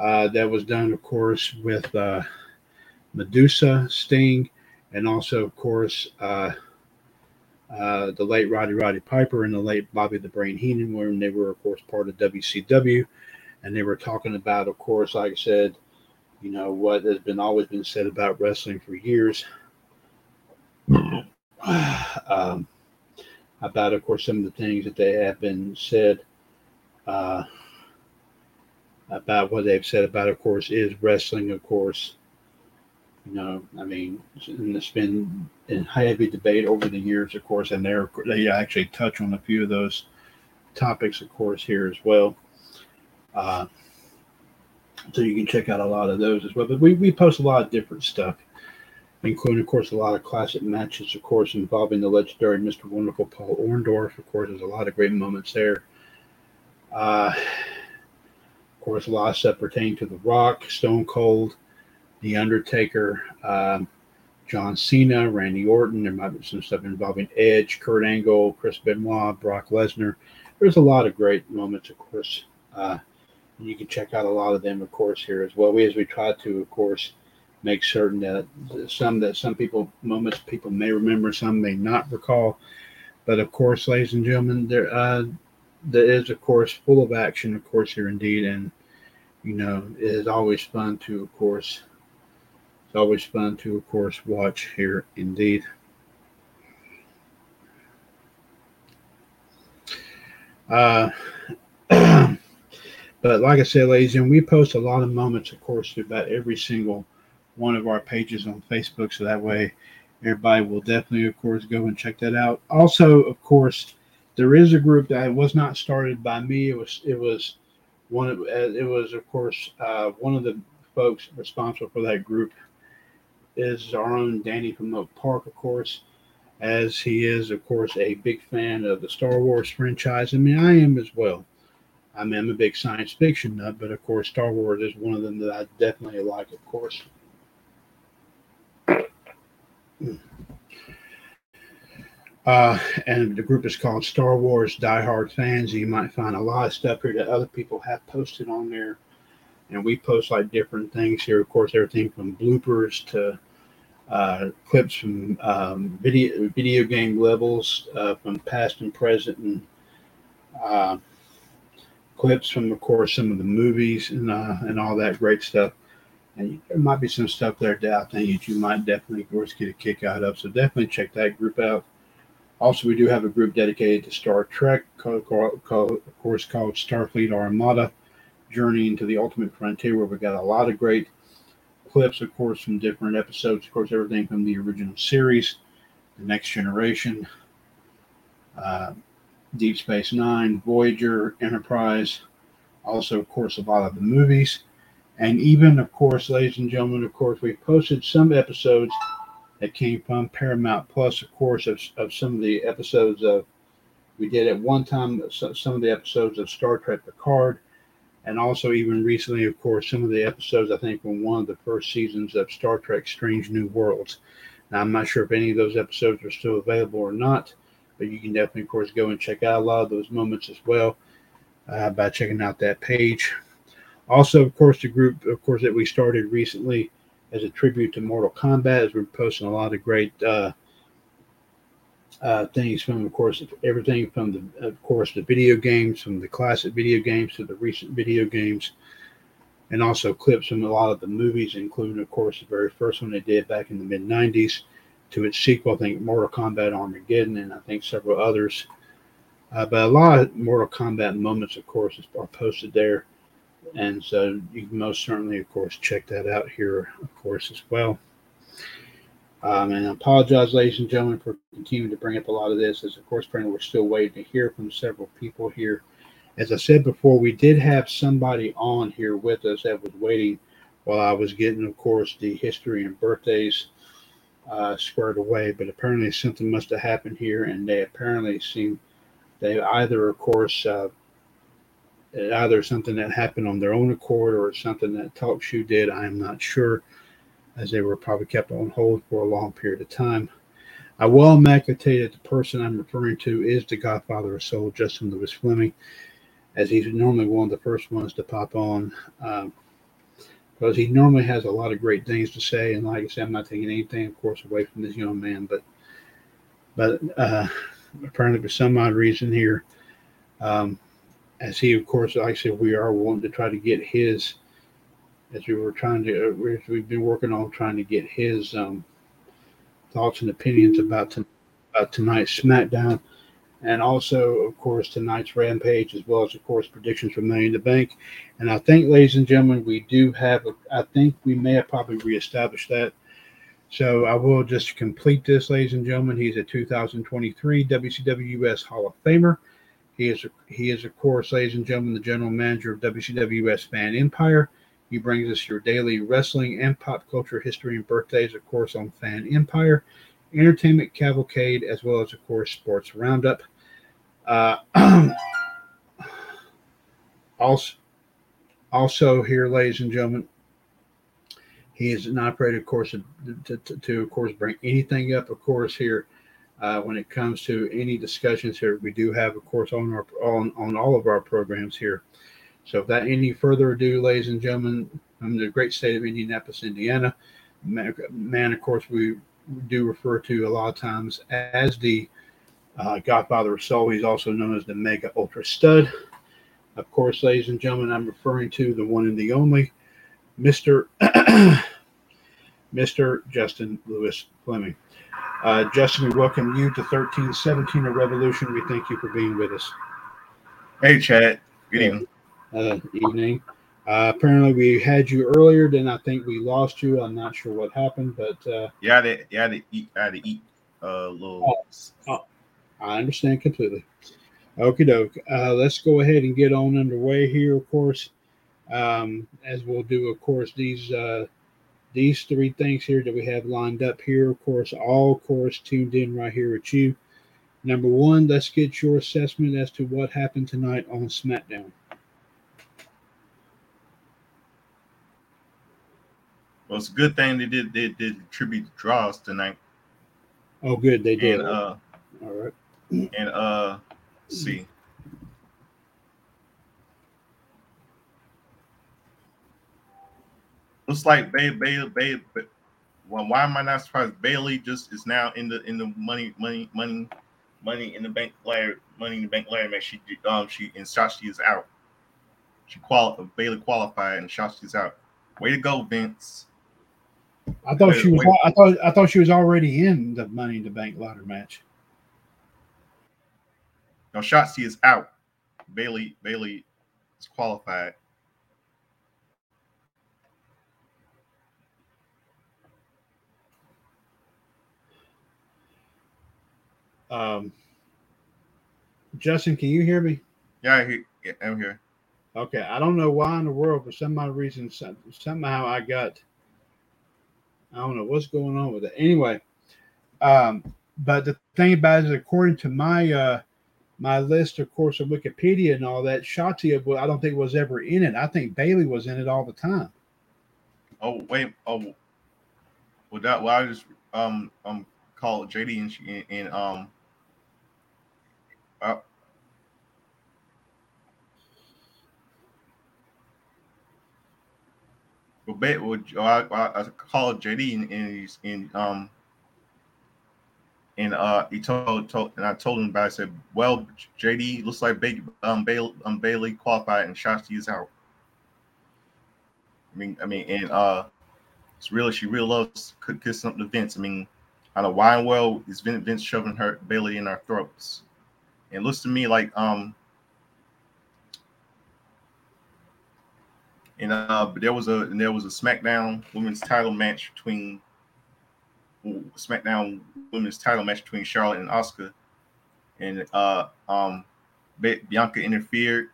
Uh, that was done, of course, with uh, Medusa, Sting, and also, of course, uh, uh, the late Roddy Roddy Piper and the late Bobby the Brain Heenan, when they were, of course, part of WCW. And they were talking about, of course, like I said, you know, what has been always been said about wrestling for years. um, about, of course, some of the things that they have been said uh, about what they've said about, of course, is wrestling, of course. You know, I mean, and it's been in heavy debate over the years, of course, and they they actually touch on a few of those topics, of course, here as well. Uh, so you can check out a lot of those as well. But we, we post a lot of different stuff including, of course, a lot of classic matches, of course, involving the legendary Mr. Wonderful Paul Orndorff. Of course, there's a lot of great moments there. Uh, of course, a lot of stuff pertaining to The Rock, Stone Cold, The Undertaker, um, John Cena, Randy Orton. There might be some stuff involving Edge, Kurt Angle, Chris Benoit, Brock Lesnar. There's a lot of great moments, of course. Uh, you can check out a lot of them, of course, here as well. We, as we try to, of course, make certain that some that some people moments people may remember, some may not recall. But of course, ladies and gentlemen, there uh, there is of course full of action, of course, here indeed, and you know it is always fun to, of course, it's always fun to, of course, watch here indeed. Uh, but like I said, ladies and we post a lot of moments, of course, about every single one of our pages on Facebook, so that way everybody will definitely, of course, go and check that out. Also, of course, there is a group that was not started by me. It was it was one of it was of course uh, one of the folks responsible for that group is our own Danny from Oak Park, of course, as he is, of course, a big fan of the Star Wars franchise. I mean, I am as well. I mean, I'm a big science fiction nut, but of course, Star Wars is one of them that I definitely like, of course. Uh, and the group is called Star Wars Die Hard Fans. You might find a lot of stuff here that other people have posted on there. And we post like different things here. Of course, everything from bloopers to uh, clips from um, video video game levels uh, from past and present, and uh, clips from, of course, some of the movies and uh, and all that great stuff. And there might be some stuff there that I think that you might definitely, of course, get a kick out of. So definitely check that group out. Also, we do have a group dedicated to Star Trek, called, called, of course, called Starfleet Armada Journey into the Ultimate Frontier, where we got a lot of great clips, of course, from different episodes. Of course, everything from the original series, The Next Generation, uh, Deep Space Nine, Voyager, Enterprise, also, of course, a lot of the movies. And even, of course, ladies and gentlemen, of course, we posted some episodes that came from Paramount Plus, of course, of, of some of the episodes of, we did at one time some of the episodes of Star Trek Picard, and also even recently, of course, some of the episodes, I think, from one of the first seasons of Star Trek Strange New Worlds. Now, I'm not sure if any of those episodes are still available or not, but you can definitely, of course, go and check out a lot of those moments as well uh, by checking out that page. Also, of course, the group, of course, that we started recently as a tribute to Mortal Kombat, has we're posting a lot of great uh, uh, things from, of course, everything from the, of course, the video games, from the classic video games to the recent video games, and also clips from a lot of the movies, including, of course, the very first one they did back in the mid '90s, to its sequel, I think Mortal Kombat Armageddon, and I think several others. Uh, but a lot of Mortal Kombat moments, of course, are posted there. And so you can most certainly, of course, check that out here, of course, as well. Um, and I apologize, ladies and gentlemen, for continuing to bring up a lot of this, as of course, apparently we're still waiting to hear from several people here. As I said before, we did have somebody on here with us that was waiting while I was getting, of course, the history and birthdays uh, squared away. But apparently something must have happened here, and they apparently seem they either, of course, uh, either something that happened on their own accord or something that Talk TalkShoe did. I am not sure, as they were probably kept on hold for a long period of time. I tell you that the person I'm referring to is the Godfather of Soul, Justin Lewis Fleming, as he's normally one of the first ones to pop on. Um, because he normally has a lot of great things to say, and like I said, I'm not taking anything, of course, away from this young man, but but uh, apparently for some odd reason here, um, as he, of course, like I said, we are wanting to try to get his, as we were trying to, uh, we've been working on trying to get his um, thoughts and opinions about, to, about tonight's SmackDown, and also, of course, tonight's Rampage, as well as, of course, predictions from Money in the Bank. And I think, ladies and gentlemen, we do have, a, I think we may have probably reestablished that. So I will just complete this, ladies and gentlemen. He's a 2023 WCW US Hall of Famer. He is, he is, of course, ladies and gentlemen, the general manager of WCWS Fan Empire. He brings us your daily wrestling and pop culture history and birthdays, of course, on Fan Empire, Entertainment Cavalcade, as well as, of course, Sports Roundup. Uh, also, also here, ladies and gentlemen, he is an operator, of course, to, to, to, of course bring anything up, of course, here uh, when it comes to any discussions here we do have of course on our on, on all of our programs here so without any further ado ladies and gentlemen from the great state of indianapolis indiana man of course we do refer to a lot of times as the uh, godfather of soul he's also known as the mega ultra stud of course ladies and gentlemen i'm referring to the one and the only mr mr justin lewis fleming uh, Justin, we welcome you to 1317 of Revolution. We thank you for being with us. Hey, Chad. Good evening. Uh, evening. Uh, apparently, we had you earlier, then I think we lost you. I'm not sure what happened, but uh, yeah, I had yeah, to eat. I had to eat a uh, little. Oh, oh, I understand completely. Okie doke. Uh, let's go ahead and get on underway here, of course. Um, as we'll do, of course, these uh, these three things here that we have lined up here, of course, all of course tuned in right here at you. Number one, let's get your assessment as to what happened tonight on SmackDown. Well, it's a good thing they did they did tribute draws tonight. Oh, good, they did. And, uh, all right. And uh, see. looks like Bay Bay Bay. Well, why am I not surprised? Bayley just is now in the in the money money money money in the bank layer money in the bank layer match. She um she and Shotzi is out. She qualified Bayley qualified and Shotzi is out. Way to go, Vince. I thought she was. I thought. I thought she was already in the Money in the Bank ladder match. No, Shotzi is out. Bayley Bayley is qualified. Um, Justin, can you hear me? Yeah, I hear, yeah, I'm here. Okay, I don't know why in the world, for some odd reason, somehow I got, I don't know what's going on with it. Anyway, um, but the thing about it is, according to my uh, my list, of course, of Wikipedia and all that, well, I don't think was ever in it. I think Bayley was in it all the time. Oh wait, oh, well that well I just um um called JD and she and, and um ba- well, I, I, I called JD and, he's in um and uh he told told and I told him about it. I said, well, JD looks like Bayley um Bayley um Bayley qualified and Shotzi is out. I mean, I mean, and uh, it's really she really loves could kiss something to Vince. I mean, I know why and well is Vince, Vince shoving her Bayley in our throats. And it looks to me like um, and uh, there was a there was a SmackDown Women's Title match between SmackDown Women's Title match between Charlotte and Asuka, and uh, um, Bianca interfered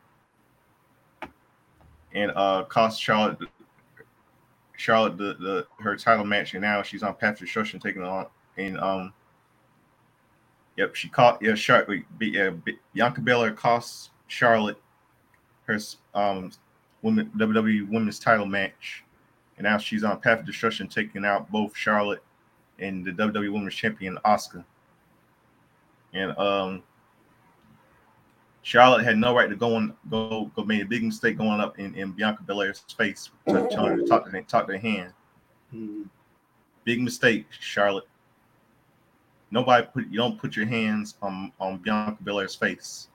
and uh cost Charlotte Charlotte the, the her title match, and now she's on path destruction, taking on and um. Yep, she caught yeah Charlotte. Yeah, Bianca Belair cost Charlotte her um women WWE Women's Title match, and now she's on path of destruction, taking out both Charlotte and the WWE Women's Champion Asuka. And um, Charlotte had no right to go on go go made a big mistake going up in, in Bianca Belair's face, telling her to talk to talk to her hand. Hmm. Big mistake, Charlotte. Nobody put you don't put your hands on on Bianca Belair's face.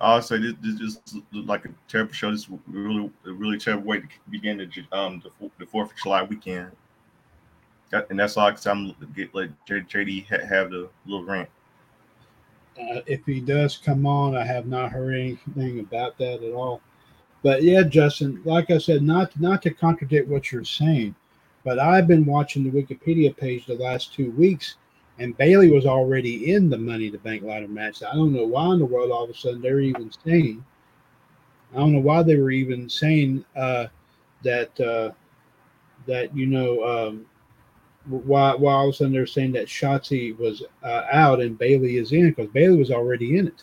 Also, this, this is like a terrible show. This is really a really terrible way to begin the um the, the Fourth of July weekend. That, and that's all because I'm get let JD have the little rant. Uh, if he does come on, I have not heard anything about that at all. But yeah, Justin, like I said, not not to contradict what you're saying, but I've been watching the Wikipedia page the last two weeks, and Bayley was already in the Money to Bank ladder match. I don't know why in the world all of a sudden they're even saying. I don't know why they were even saying uh, that uh, that you know um, why why all of a sudden they're saying that Shotzi was uh, out and Bayley is in because Bayley was already in it.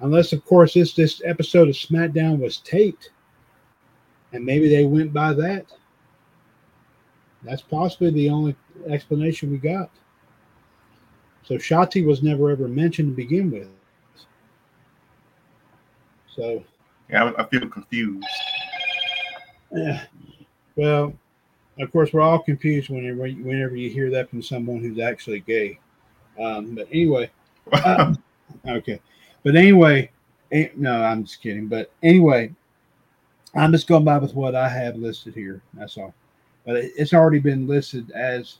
Unless, of course, this this episode of SmackDown was taped, and maybe they went by that. That's possibly the only explanation we got. So Shotzi was never ever mentioned to begin with. So yeah, I, I feel confused. Yeah. Well, of course, we're all confused whenever whenever you hear that from someone who's actually gay. Um, but anyway, uh, okay. But anyway, no, I'm just kidding. But anyway, I'm just going by with what I have listed here. That's all. But it's already been listed as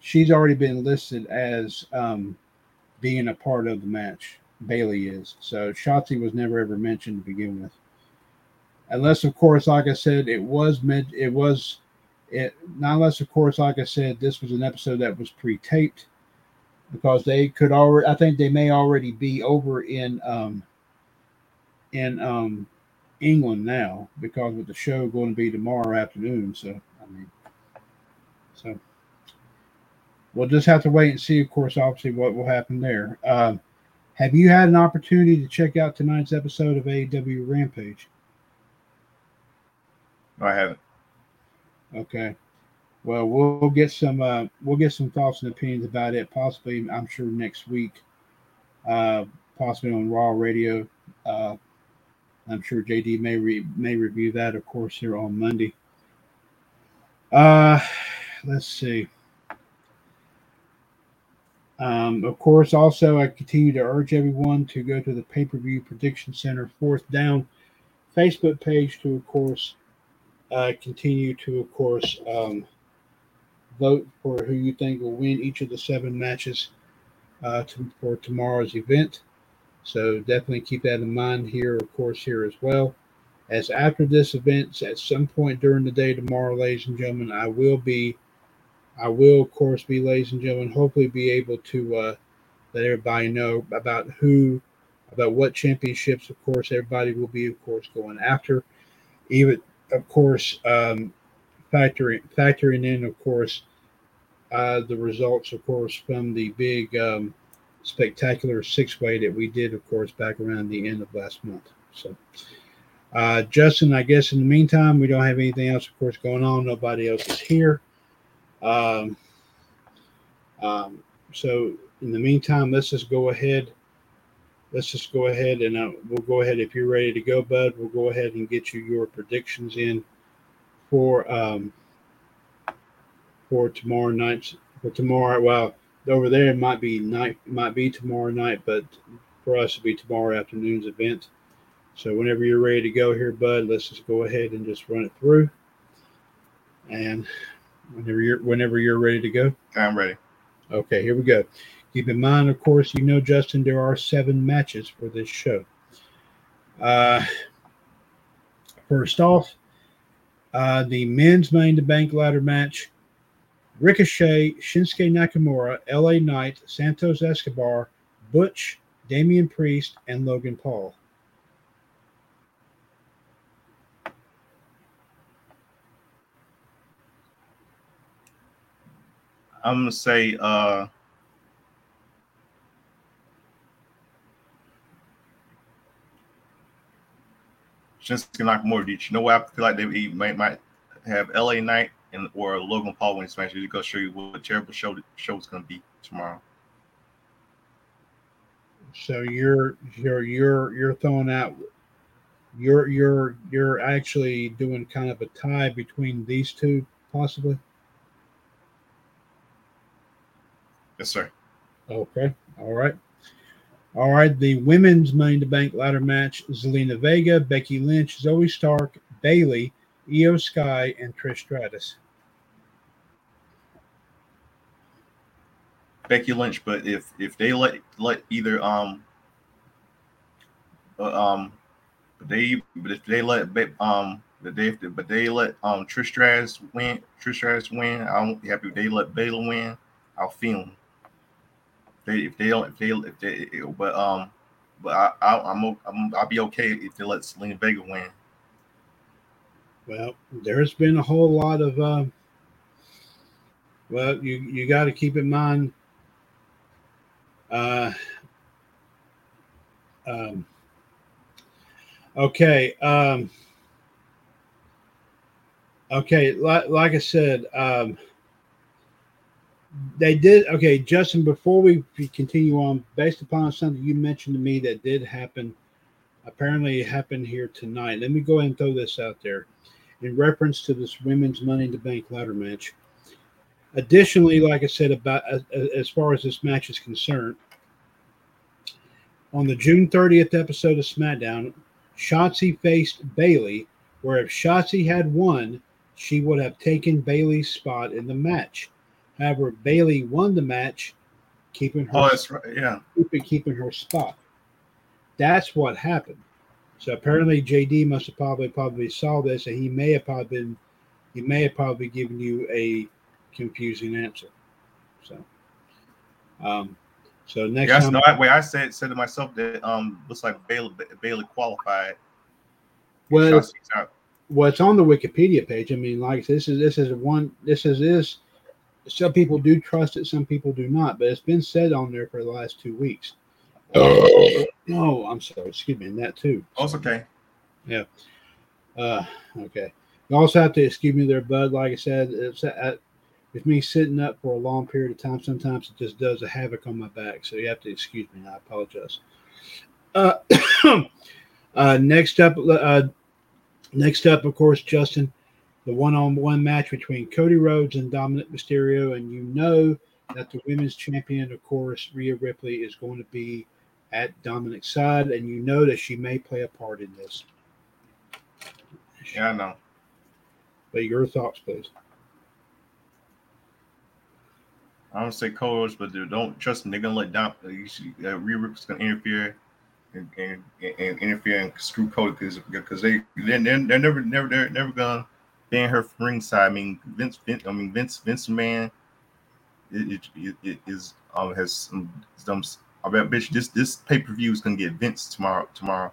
she's already been listed as um, being a part of the match. Bayley is. So Shotzi was never ever mentioned to begin with. Unless, of course, like I said, it was meant. It was it. Not unless, of course, like I said, this was an episode that was pre-taped because they could already. I think they may already be over in um, in um, England now because with the show going to be tomorrow afternoon. So I mean, so we'll just have to wait and see. Of course, obviously, what will happen there. Um, have you had an opportunity to check out tonight's episode of AEW Rampage? No, I haven't. Okay. Well, we'll get some uh, we'll get some thoughts and opinions about it. Possibly, I'm sure next week, uh, possibly on Raw Radio. Uh, I'm sure JD may re- may review that, of course, here on Monday. Uh, let's see. Um, of course, also I continue to urge everyone to go to the Pay Per View Prediction Center Fourth Down Facebook page to, of course, uh, continue to, of course, um, vote for who you think will win each of the seven matches uh, to, for tomorrow's event. So definitely keep that in mind here, of course, here as well. As after this event, at some point during the day tomorrow, ladies and gentlemen, I will be I will, of course, be, ladies and gentlemen, hopefully be able to uh, let everybody know about who, about what championships, of course, everybody will be, of course, going after. Even, of course, um, factoring factoring in, of course, uh, the results, of course, from the big um, spectacular six way that we did, of course, back around the end of last month. So, uh, Justin, I guess in the meantime, we don't have anything else, of course, going on. Nobody else is here. Um, um, so, in the meantime, let's just go ahead. Let's just go ahead and uh, we'll go ahead. If you're ready to go, Bud, we'll go ahead and get you your predictions in for um, for tomorrow night. For tomorrow, well, over there it might be night, might be tomorrow night, but for us it'll be tomorrow afternoon's event. So whenever you're ready to go here, Bud, let's just go ahead and just run it through. And whenever you're whenever you're ready to go, I'm ready. Okay, here we go. Keep in mind, of course, you know, Justin, there are seven matches for this show. Uh, first off, uh, the men's main to Bank ladder match Ricochet, Shinsuke Nakamura, LA Knight, Santos Escobar, Butch, Damian Priest, and Logan Paul. I'm gonna say uh Shinsuke Nakamura. Did you know what I feel like they might might have LA Knight and or Logan Paul when he smashes to go show you what a terrible show show is gonna be tomorrow. So you're you're you're you're throwing out you're you're you're actually doing kind of a tie between these two possibly. Yes, sir. Okay. All right. All right. The women's Money in the Bank ladder match: Zelina Vega, Becky Lynch, Zoey Stark, Bayley, Iyo Sky, and Trish Stratus. Becky Lynch, but if if they let let either um uh, um but they but if they let um but they but they let um Trish Stratus win Trish Stratus win, I won't be happy if they let Bayley win. I'll feel them. They if they don't if they if they but um but I, I I'm, I'm I'll be okay if they let Zelina Vega win. Well, there's been a whole lot of uh, well, you you got to keep in mind uh, um, okay. Um, okay. Like, like I said, um, they did. Okay, Justin, before we continue on, based upon something you mentioned to me that did happen, apparently it happened here tonight. Let me go ahead and throw this out there in reference to this women's Money in the Bank ladder match. Additionally, like I said, about as, far as this match is concerned, on the June 30th episode of SmackDown, Shotzi faced Bayley, where if Shotzi had won, she would have taken Bayley's spot in the match. However, Bayley won the match, keeping her oh, that's right. yeah, keeping, keeping her spot. That's what happened. So apparently, JD must have probably probably saw this, and he may have probably been, he may have probably given you a confusing answer. So, um, so next yes, time, no, way I said said to myself that um looks like Bayley Bayley qualified. Well, well, it's on the Wikipedia page. I mean, like this is this is one this is this. Some people do trust it, some people do not. But it's been said on there for the last two weeks. Oh, no, I'm sorry. Excuse me, and that too. Oh, okay. Yeah. Uh, okay. You also have to excuse me there, Bud. Like I said, it's uh, with me sitting up for a long period of time, sometimes it just does a havoc on my back. So you have to excuse me. I apologize. Uh, uh, next up, uh, next up, of course, Justin, the one-on-one match between Cody Rhodes and Dominik Mysterio, and you know that the women's champion, of course, Rhea Ripley, is going to be at Dominik's side, and you know that she may play a part in this. Yeah, I know. But your thoughts, please. I don't say coach, but don't trust them. They're gonna let Dom. Uh, uh Rhea Ripley's gonna interfere and, and, and, interfere and screw Cody because because they they're, they're, never never they're never gonna ban her from ringside. I mean Vince, Vince I mean Vince Vince man it, it, it is um has some, some I bet bitch this this pay per view is gonna get Vince tomorrow tomorrow.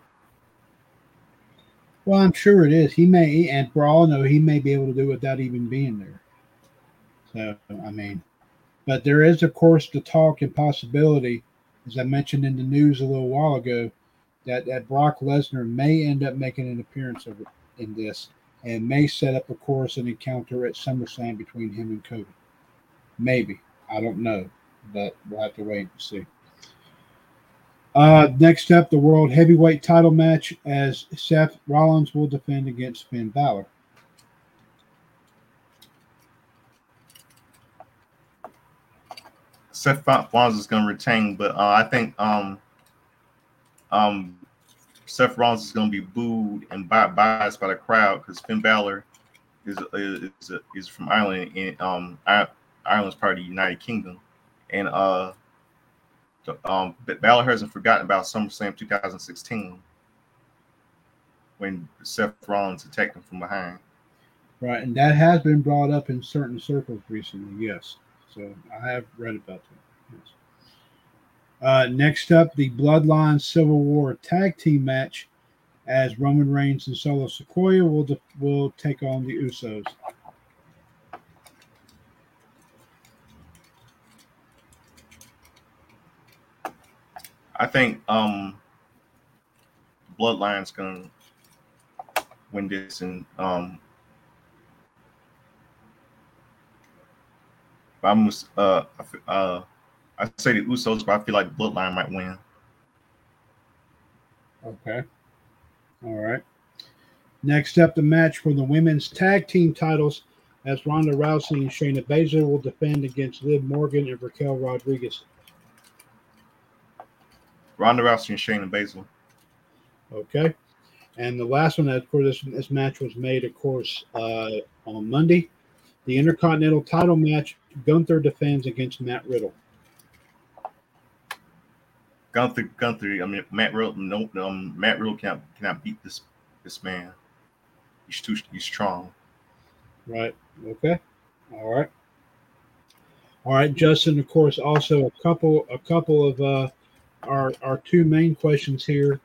Well, I'm sure it is. He may, and for all I know, he may be able to do it without even being there. So, I mean, but there is, of course, the talk and possibility, as I mentioned in the news a little while ago, that, that Brock Lesnar may end up making an appearance of, in this and may set up, of course, an encounter at SummerSlam between him and Cody. Maybe. I don't know, but we'll have to wait and see. Uh, next up, the World Heavyweight title match as Seth Rollins will defend against Finn Balor. Seth Rollins is going to retain, but uh, I think um, um, Seth Rollins is going to be booed and biased by the crowd because Finn Balor is is is, from Ireland and um, Ireland's part of the United Kingdom, and uh, um, Balor hasn't forgotten about SummerSlam 2016 when Seth Rollins attacked him from behind. Right, and that has been brought up in certain circles recently. Yes, so I have read about that. Yes. Uh, next up, the Bloodline Civil War Tag Team match, as Roman Reigns and Solo Sikoa will de- will take on the Usos. I think um Bloodline's gonna win this and um I'm uh uh I say the Usos, but I feel like Bloodline might win. Okay. All right. Next up, the match for the women's tag team titles as Ronda Rousey and Shayna Baszler will defend against Liv Morgan and Raquel Rodriguez. Ronda Rousey and Shayna Baszler. Okay. And the last one, of course, this, this match was made, of course, uh, on Monday. The Intercontinental title match, Gunther defends against Matt Riddle. Gunther, Gunther. I mean, Matt Riddle. No, um, Matt Riddle cannot cannot beat this this man. He's too he's strong. Right. Okay. All right. All right, Justin. Of course, also a couple a couple of uh, our our two main questions here.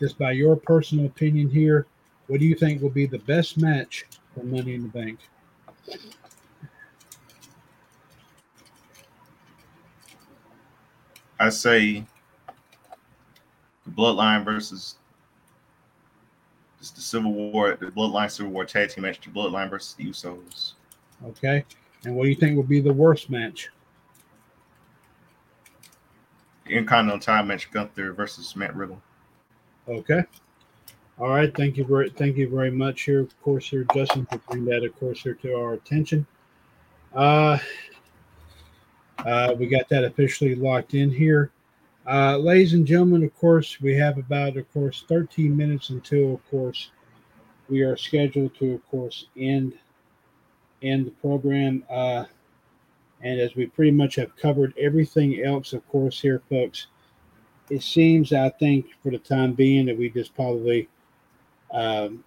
Just by your personal opinion here, what do you think will be the best match for Money in the Bank? I say the Bloodline versus the Civil War, the Bloodline Civil War tag team match, the Bloodline versus the Usos. Okay. And what do you think would be the worst match? The Intercontinental title match, Gunther versus Matt Riddle. Okay. All right. Thank you very thank you very much here, of course, here, Justin, for bringing that, of course, here to our attention. Uh uh, we got that officially locked in here. Uh, ladies and gentlemen, of course, we have about, of course, 13 minutes until, of course, we are scheduled to, of course, end end the program. Uh, and as we pretty much have covered everything else, of course, here, folks, it seems, I think, for the time being, that we just probably um,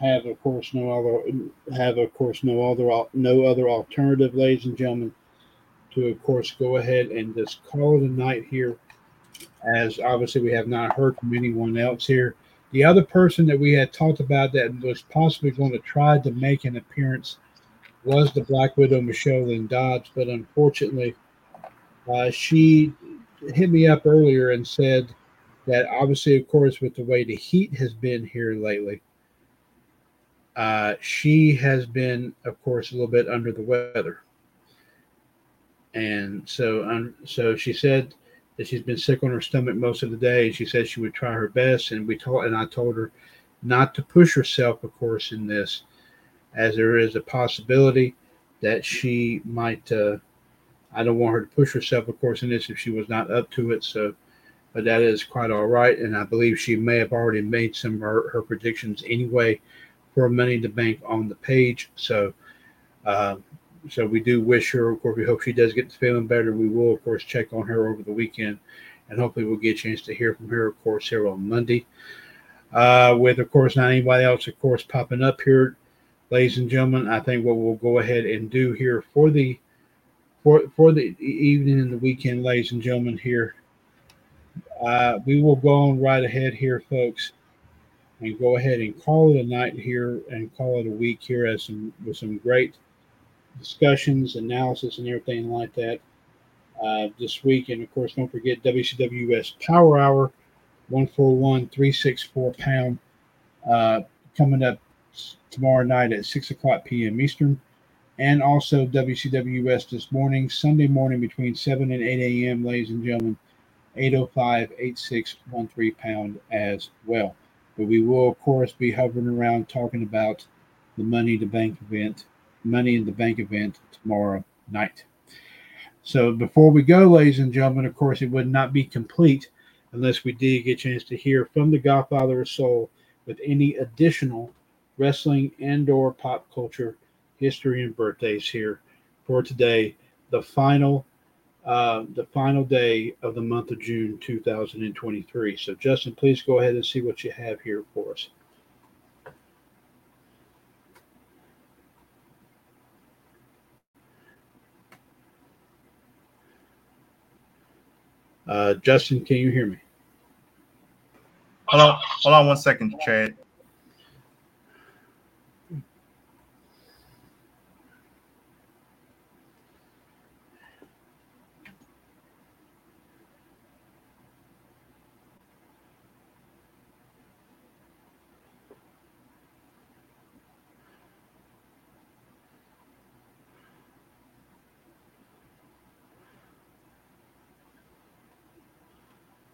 have, of course, no other have, of course, no other no other alternative, ladies and gentlemen, to, of course, go ahead and just call it a night here, as obviously we have not heard from anyone else here. The other person that we had talked about that was possibly going to try to make an appearance was the Black Widow Michelle Lynn Dodds, but unfortunately, uh, she hit me up earlier and said that obviously, of course, with the way the heat has been here lately, uh, she has been, of course, a little bit under the weather and so um, so she said that she's been sick on her stomach most of the day. She said she would try her best, and we told and I told her not to push herself, of course, in this, as there is a possibility that she might. Uh, I don't want her to push herself, of course, in this if she was not up to it. So, but that is quite all right, and I believe she may have already made some of her, her predictions anyway for Money to Bank on the page. So. Uh, so we do wish her, of course, we hope she does get feeling better. We will, of course, check on her over the weekend, and hopefully we'll get a chance to hear from her, of course, here on Monday. Uh, with, of course, not anybody else, of course, popping up here, ladies and gentlemen. I think what we'll go ahead and do here for the for for the evening and the weekend, ladies and gentlemen. Here, uh, we will go on right ahead here, folks, and go ahead and call it a night here and call it a week here as some with some great discussions, analysis, and everything like that uh, this week. And of course, don't forget WCWS Power Hour, one four one three six four pound, uh, coming up tomorrow night at six o'clock p.m. Eastern and also WCWS this morning, Sunday morning between 7 and 8 a.m., ladies and gentlemen, 805 8613 pound as well. But we will, of course, be hovering around talking about the Money to Bank event, Money in the Bank event tomorrow night. So before we go, ladies and gentlemen, of course, it would not be complete unless we did get a chance to hear from the Godfather of Soul with any additional wrestling and or pop culture history and birthdays here for today, the final uh, the final day of the month of June 2023. So, Justin, please go ahead and see what you have here for us. Uh, Justin, can you hear me? Hold on, hold on one second, Chad.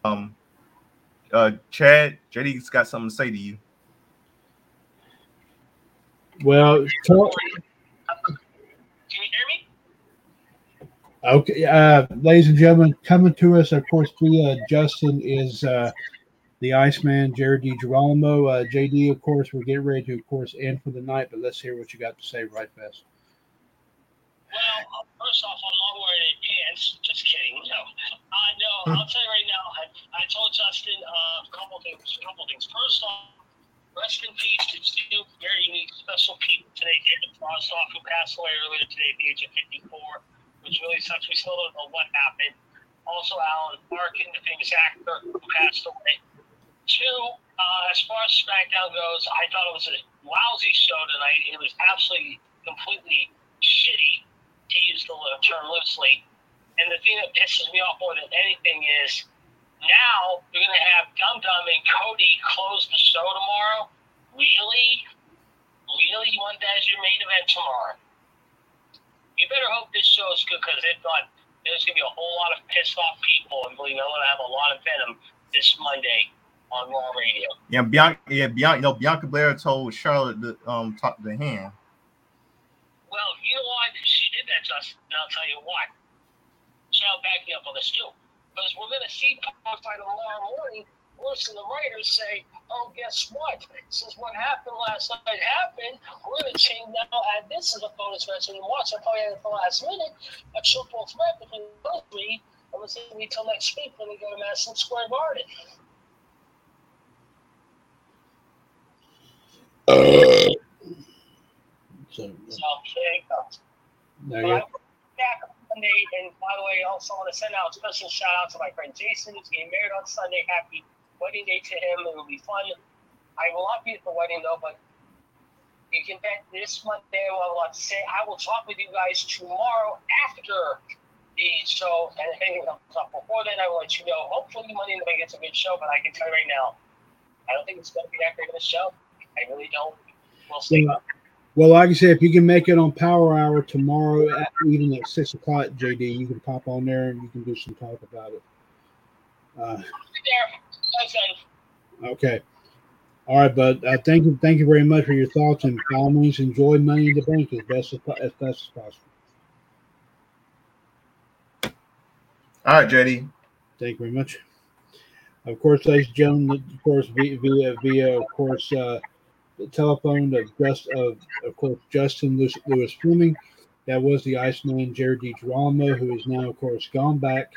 Um, uh, Chad, JD's got something to say to you. Well, talk, Can you hear me? Okay, uh, ladies and gentlemen, coming to us, of course, via Justin is uh, the Iceman, Jared DiGirolamo. Uh, JD, of course, we're getting ready to, of course, end for the night, but let's hear what you got to say right fast. Well, first off, I'm not wearing any pants. Just kidding. No, I know. I'll tell you right now. I, I told Justin uh, a couple things. A couple things. First off, rest in peace to two very unique, special people today. David Drozdov, who passed away earlier today at the age of 54, which really sucks. We still don't know what happened. Also, Alan Arkin, the famous actor, who passed away. Two, uh, as far as SmackDown goes, I thought it was a lousy show tonight. It was absolutely, completely shitty, to use the term loosely. And the thing that pisses me off more than anything is now you're going to have Dum Dum and Cody close the show tomorrow. Really? Really? You want that as your main event tomorrow? You better hope this show is good because if not, there's going to be a whole lot of pissed off people. And believe me, I'm going to have a lot of venom this Monday on Raw Radio. Yeah, Bianca. Yeah, Bianca. You know, Bianca Belair told Charlotte to um talk to hand. Well, you know why she did that, Justin? And I'll tell you why. Shall back me up on this too. Because we're going to see Power Fight tomorrow morning. Listen, the writers say, oh, guess what? Since what happened last night happened, we're going to change now. And this is a bonus match we watch. I probably had it for last minute. A triple threat between those three. And we'll see until next week when we go to Madison Square Garden. Uh. So, So there you go. there you go. Monday, and by the way, I also want to send out a special shout out to my friend Jason, who's getting married on Sunday. Happy wedding day to him. It will be fun. I will not be at the wedding though, but you can bet this Monday I will to say I will talk with you guys tomorrow after the show, and up before then, I will let you know. Hopefully, Monday night gets a good show, but I can tell you right now, I don't think it's going to be that great of a show. I really don't. We'll see. Well, Well, like I said, if you can make it on Power Hour tomorrow, at, even at six o'clock, JD, you can pop on there and you can do some talk about it. Uh. Okay. All right, bud. Uh, thank you, thank you very much for your thoughts, and by all means, enjoy Money in the Bank as best as, as best as possible. All right, JD. Thank you very much. Of course, ladies and gentlemen, of course, via via, via of course, uh, the telephone of just of of course Justin Lewis, Lewis Fleming. That was the Iceman Jared DiGirolamo, who is now, of course, gone back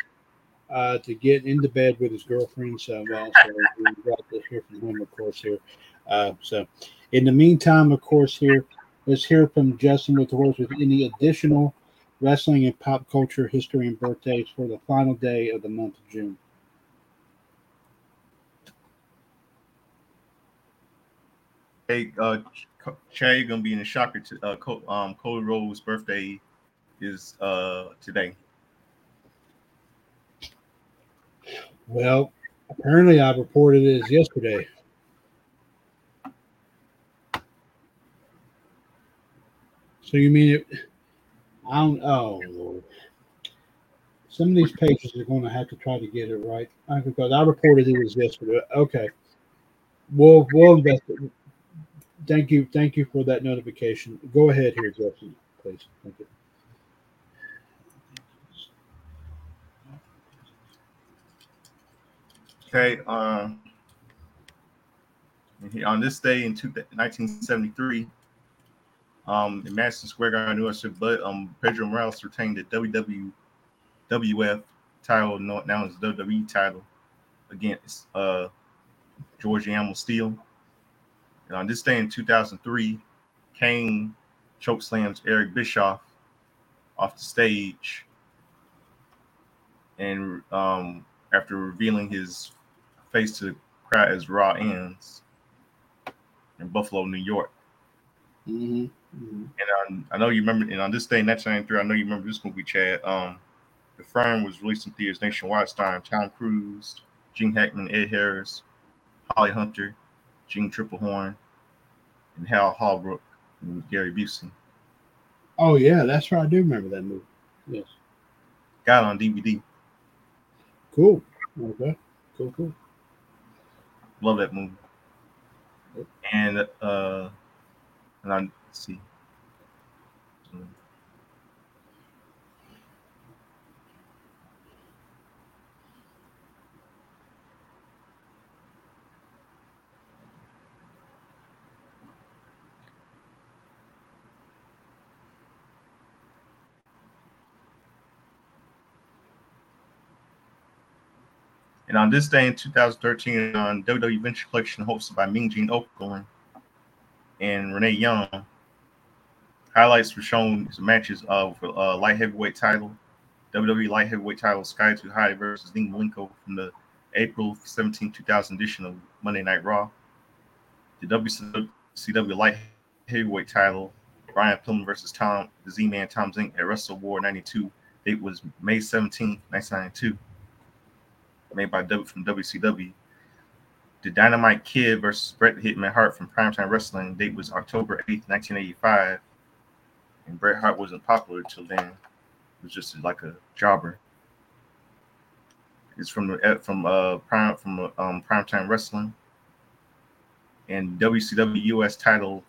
uh, to get into bed with his girlfriend. So, well, so we got to hear from him, of course, here. Uh, so, in the meantime, of course, here let's hear from Justin with the horse with any additional wrestling and pop culture history and birthdays for the final day of the month of June. Hey, uh, you're gonna be in the shocker. To, uh, um, Cody Rhodes' birthday is uh today. Well, apparently I reported it as yesterday. So you mean it? I don't. Oh Lord. Some of these pages are going to have to try to get it right because I reported it as yesterday. Okay, we'll we'll invest. Thank you, thank you for that notification. Go ahead here, Justin, please. Thank you. Okay. He- on this day in two, 1973, um, in Madison Square Garden, New York, but um, Pedro Morales retained the WWF title, known now as WWE title, against uh, George Animal Steele. And on this day in 2003, Kane chokeslams Eric Bischoff off the stage, and um, after revealing his face to the crowd as Raw ends in Buffalo, New York. Mm-hmm. And um, I know you remember, and on this day, in 1993, I know you remember this movie, Chad. Um, the Firm was released in theaters nationwide, starring Tom Cruise, Gene Hackman, Ed Harris, Holly Hunter, Jeanne Tripplehorn, and Hal Holbrook, and Gary Busey. Oh yeah, that's right. I do remember that movie. Yes. Got it on DVD. Cool. Okay. Cool. Cool. Love that movie. And uh, and I let's see. And on this day in 2013, on WWE Vintage Collection, hosted by Mean Gene Okerlund and Renee Young, highlights were shown as matches of uh, light heavyweight title, WWE light heavyweight title Scotty 2 Hotty versus Dean Malenko from the April 17, 2000 edition of Monday Night Raw. The WCW light heavyweight title, Brian Pillman versus Tom, the Z-Man Tom Zenk at Wrestle War 92. It was May 17, 1992 made by W from WCW. The Dynamite Kid versus Bret Hitman Hart from Primetime Wrestling date was October 8th, 1985. And Bret Hart wasn't popular till then. It was just like a jobber. It's from the from uh prime from um Primetime Wrestling. And WCW US title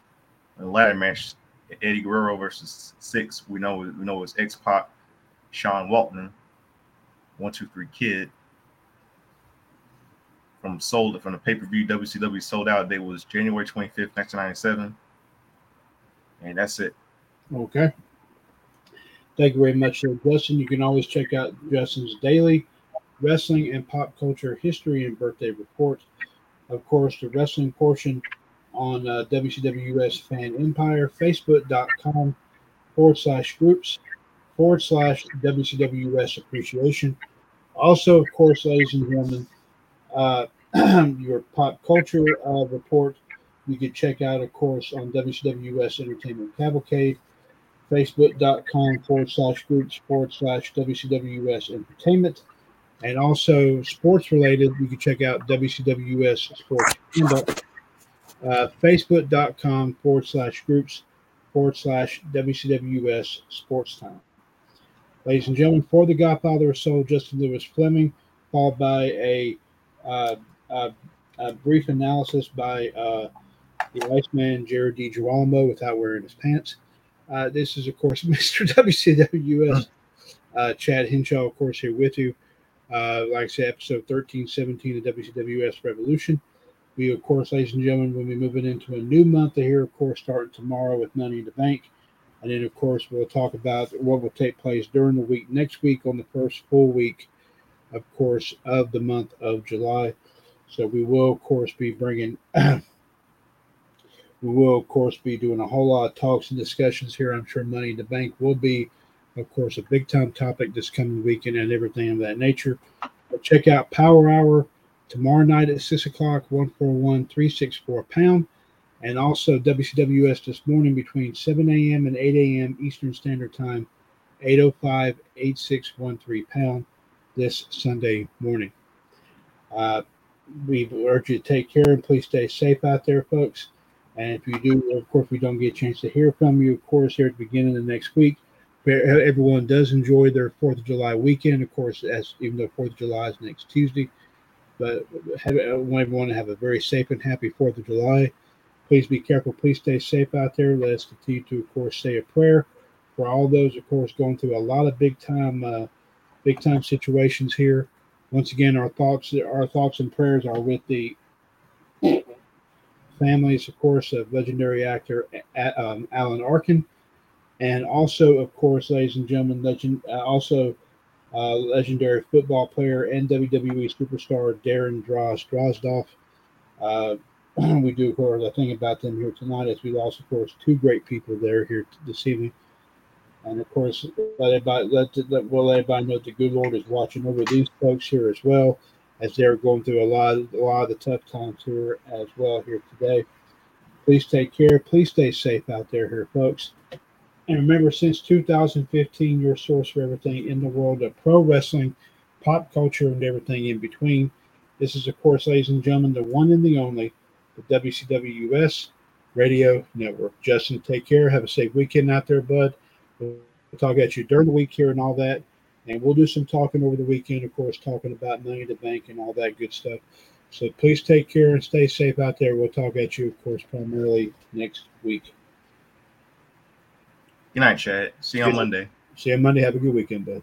ladder match Eddie Guerrero versus Syxx. We know we know it's X Pac, Sean Waltman, one two three kid from sold from the pay-per-view WCW Souled Out day was January 25th, 1997. And that's it. Okay. Thank you very much, sir. Justin. You can always check out Justin's daily wrestling and pop culture history and birthday report. Of course, the wrestling portion on uh, WCWS Fan Empire, Facebook.com forward slash groups forward slash WCWS appreciation. Also, of course, ladies and gentlemen, uh, your pop culture uh, report you can check out, of course, on WCWS Entertainment Cavalcade, facebook.com forward slash groups forward slash WCWS Entertainment. And also sports related, you can check out WCWS Sports Handbook, uh, facebook.com forward slash groups forward slash WCWS Sports Time. Ladies and gentlemen, for the Godfather of Soul, Justin Lewis Fleming, followed by a, uh, a, a brief analysis by uh, the Iceman Jared D. Girolamo without wearing his pants. Uh, this is, of course, Mr. WCWS uh, Chad Hinshaw, of course, here with you. Uh, like I said, episode 1317 of WCWS Revolution. We, of course, ladies and gentlemen, will be moving into a new month here, of course, starting tomorrow with Money in the Bank. And then, of course, we'll talk about what will take place during the week next week on the first full week, of course, of the month of July. So we will, of course, be bringing, we will, of course, be doing a whole lot of talks and discussions here. I'm sure Money in the Bank will be of course, a big time topic this coming weekend and everything of that nature. But check out Power Hour tomorrow night at 6 o'clock, 141 364 pound. And also WCWS this morning between 7 a.m. and 8 a.m. Eastern Standard Time, 805 8613 pound this Sunday morning. Uh, we urge you to take care and please stay safe out there, folks. And if you do, of course, we don't get a chance to hear from you, of course, here at the beginning of the next week. Everyone does enjoy their Fourth of July weekend, of course, as even though Fourth of July is next Tuesday. But have, I want everyone to have a very safe and happy Fourth of July. Please be careful. Please stay safe out there. Let us continue to, of course, say a prayer for all those, of course, going through a lot of big time, uh, big time situations here. Once again, our thoughts, our thoughts and prayers are with the families, of course, of legendary actor um, Alan Arkin, and also, of course, ladies and gentlemen, legend, uh, also uh, legendary football player and WWE superstar Darren Droz Drozdov. Uh, we do, of course, a thing about them here tonight as we lost, of course, two great people there here this evening. And of course, let everybody, let, let, we'll let everybody know the good Lord is watching over these folks here as well as they're going through a lot, of, a lot of the tough times here as well here today. Please take care. Please stay safe out there here, folks. And remember, since 2015, your source for everything in the world of pro wrestling, pop culture, and everything in between. This is, of course, ladies and gentlemen, the one and the only, the WCW US Radio Network. Justin, take care. Have a safe weekend out there, bud. We'll talk at you during the week here and all that. And we'll do some talking over the weekend, of course, talking about money to bank and all that good stuff. So please take care and stay safe out there. We'll talk at you, of course, primarily next week. Good night, Chad. See you on Monday. See you on Monday. Have a good weekend, bud.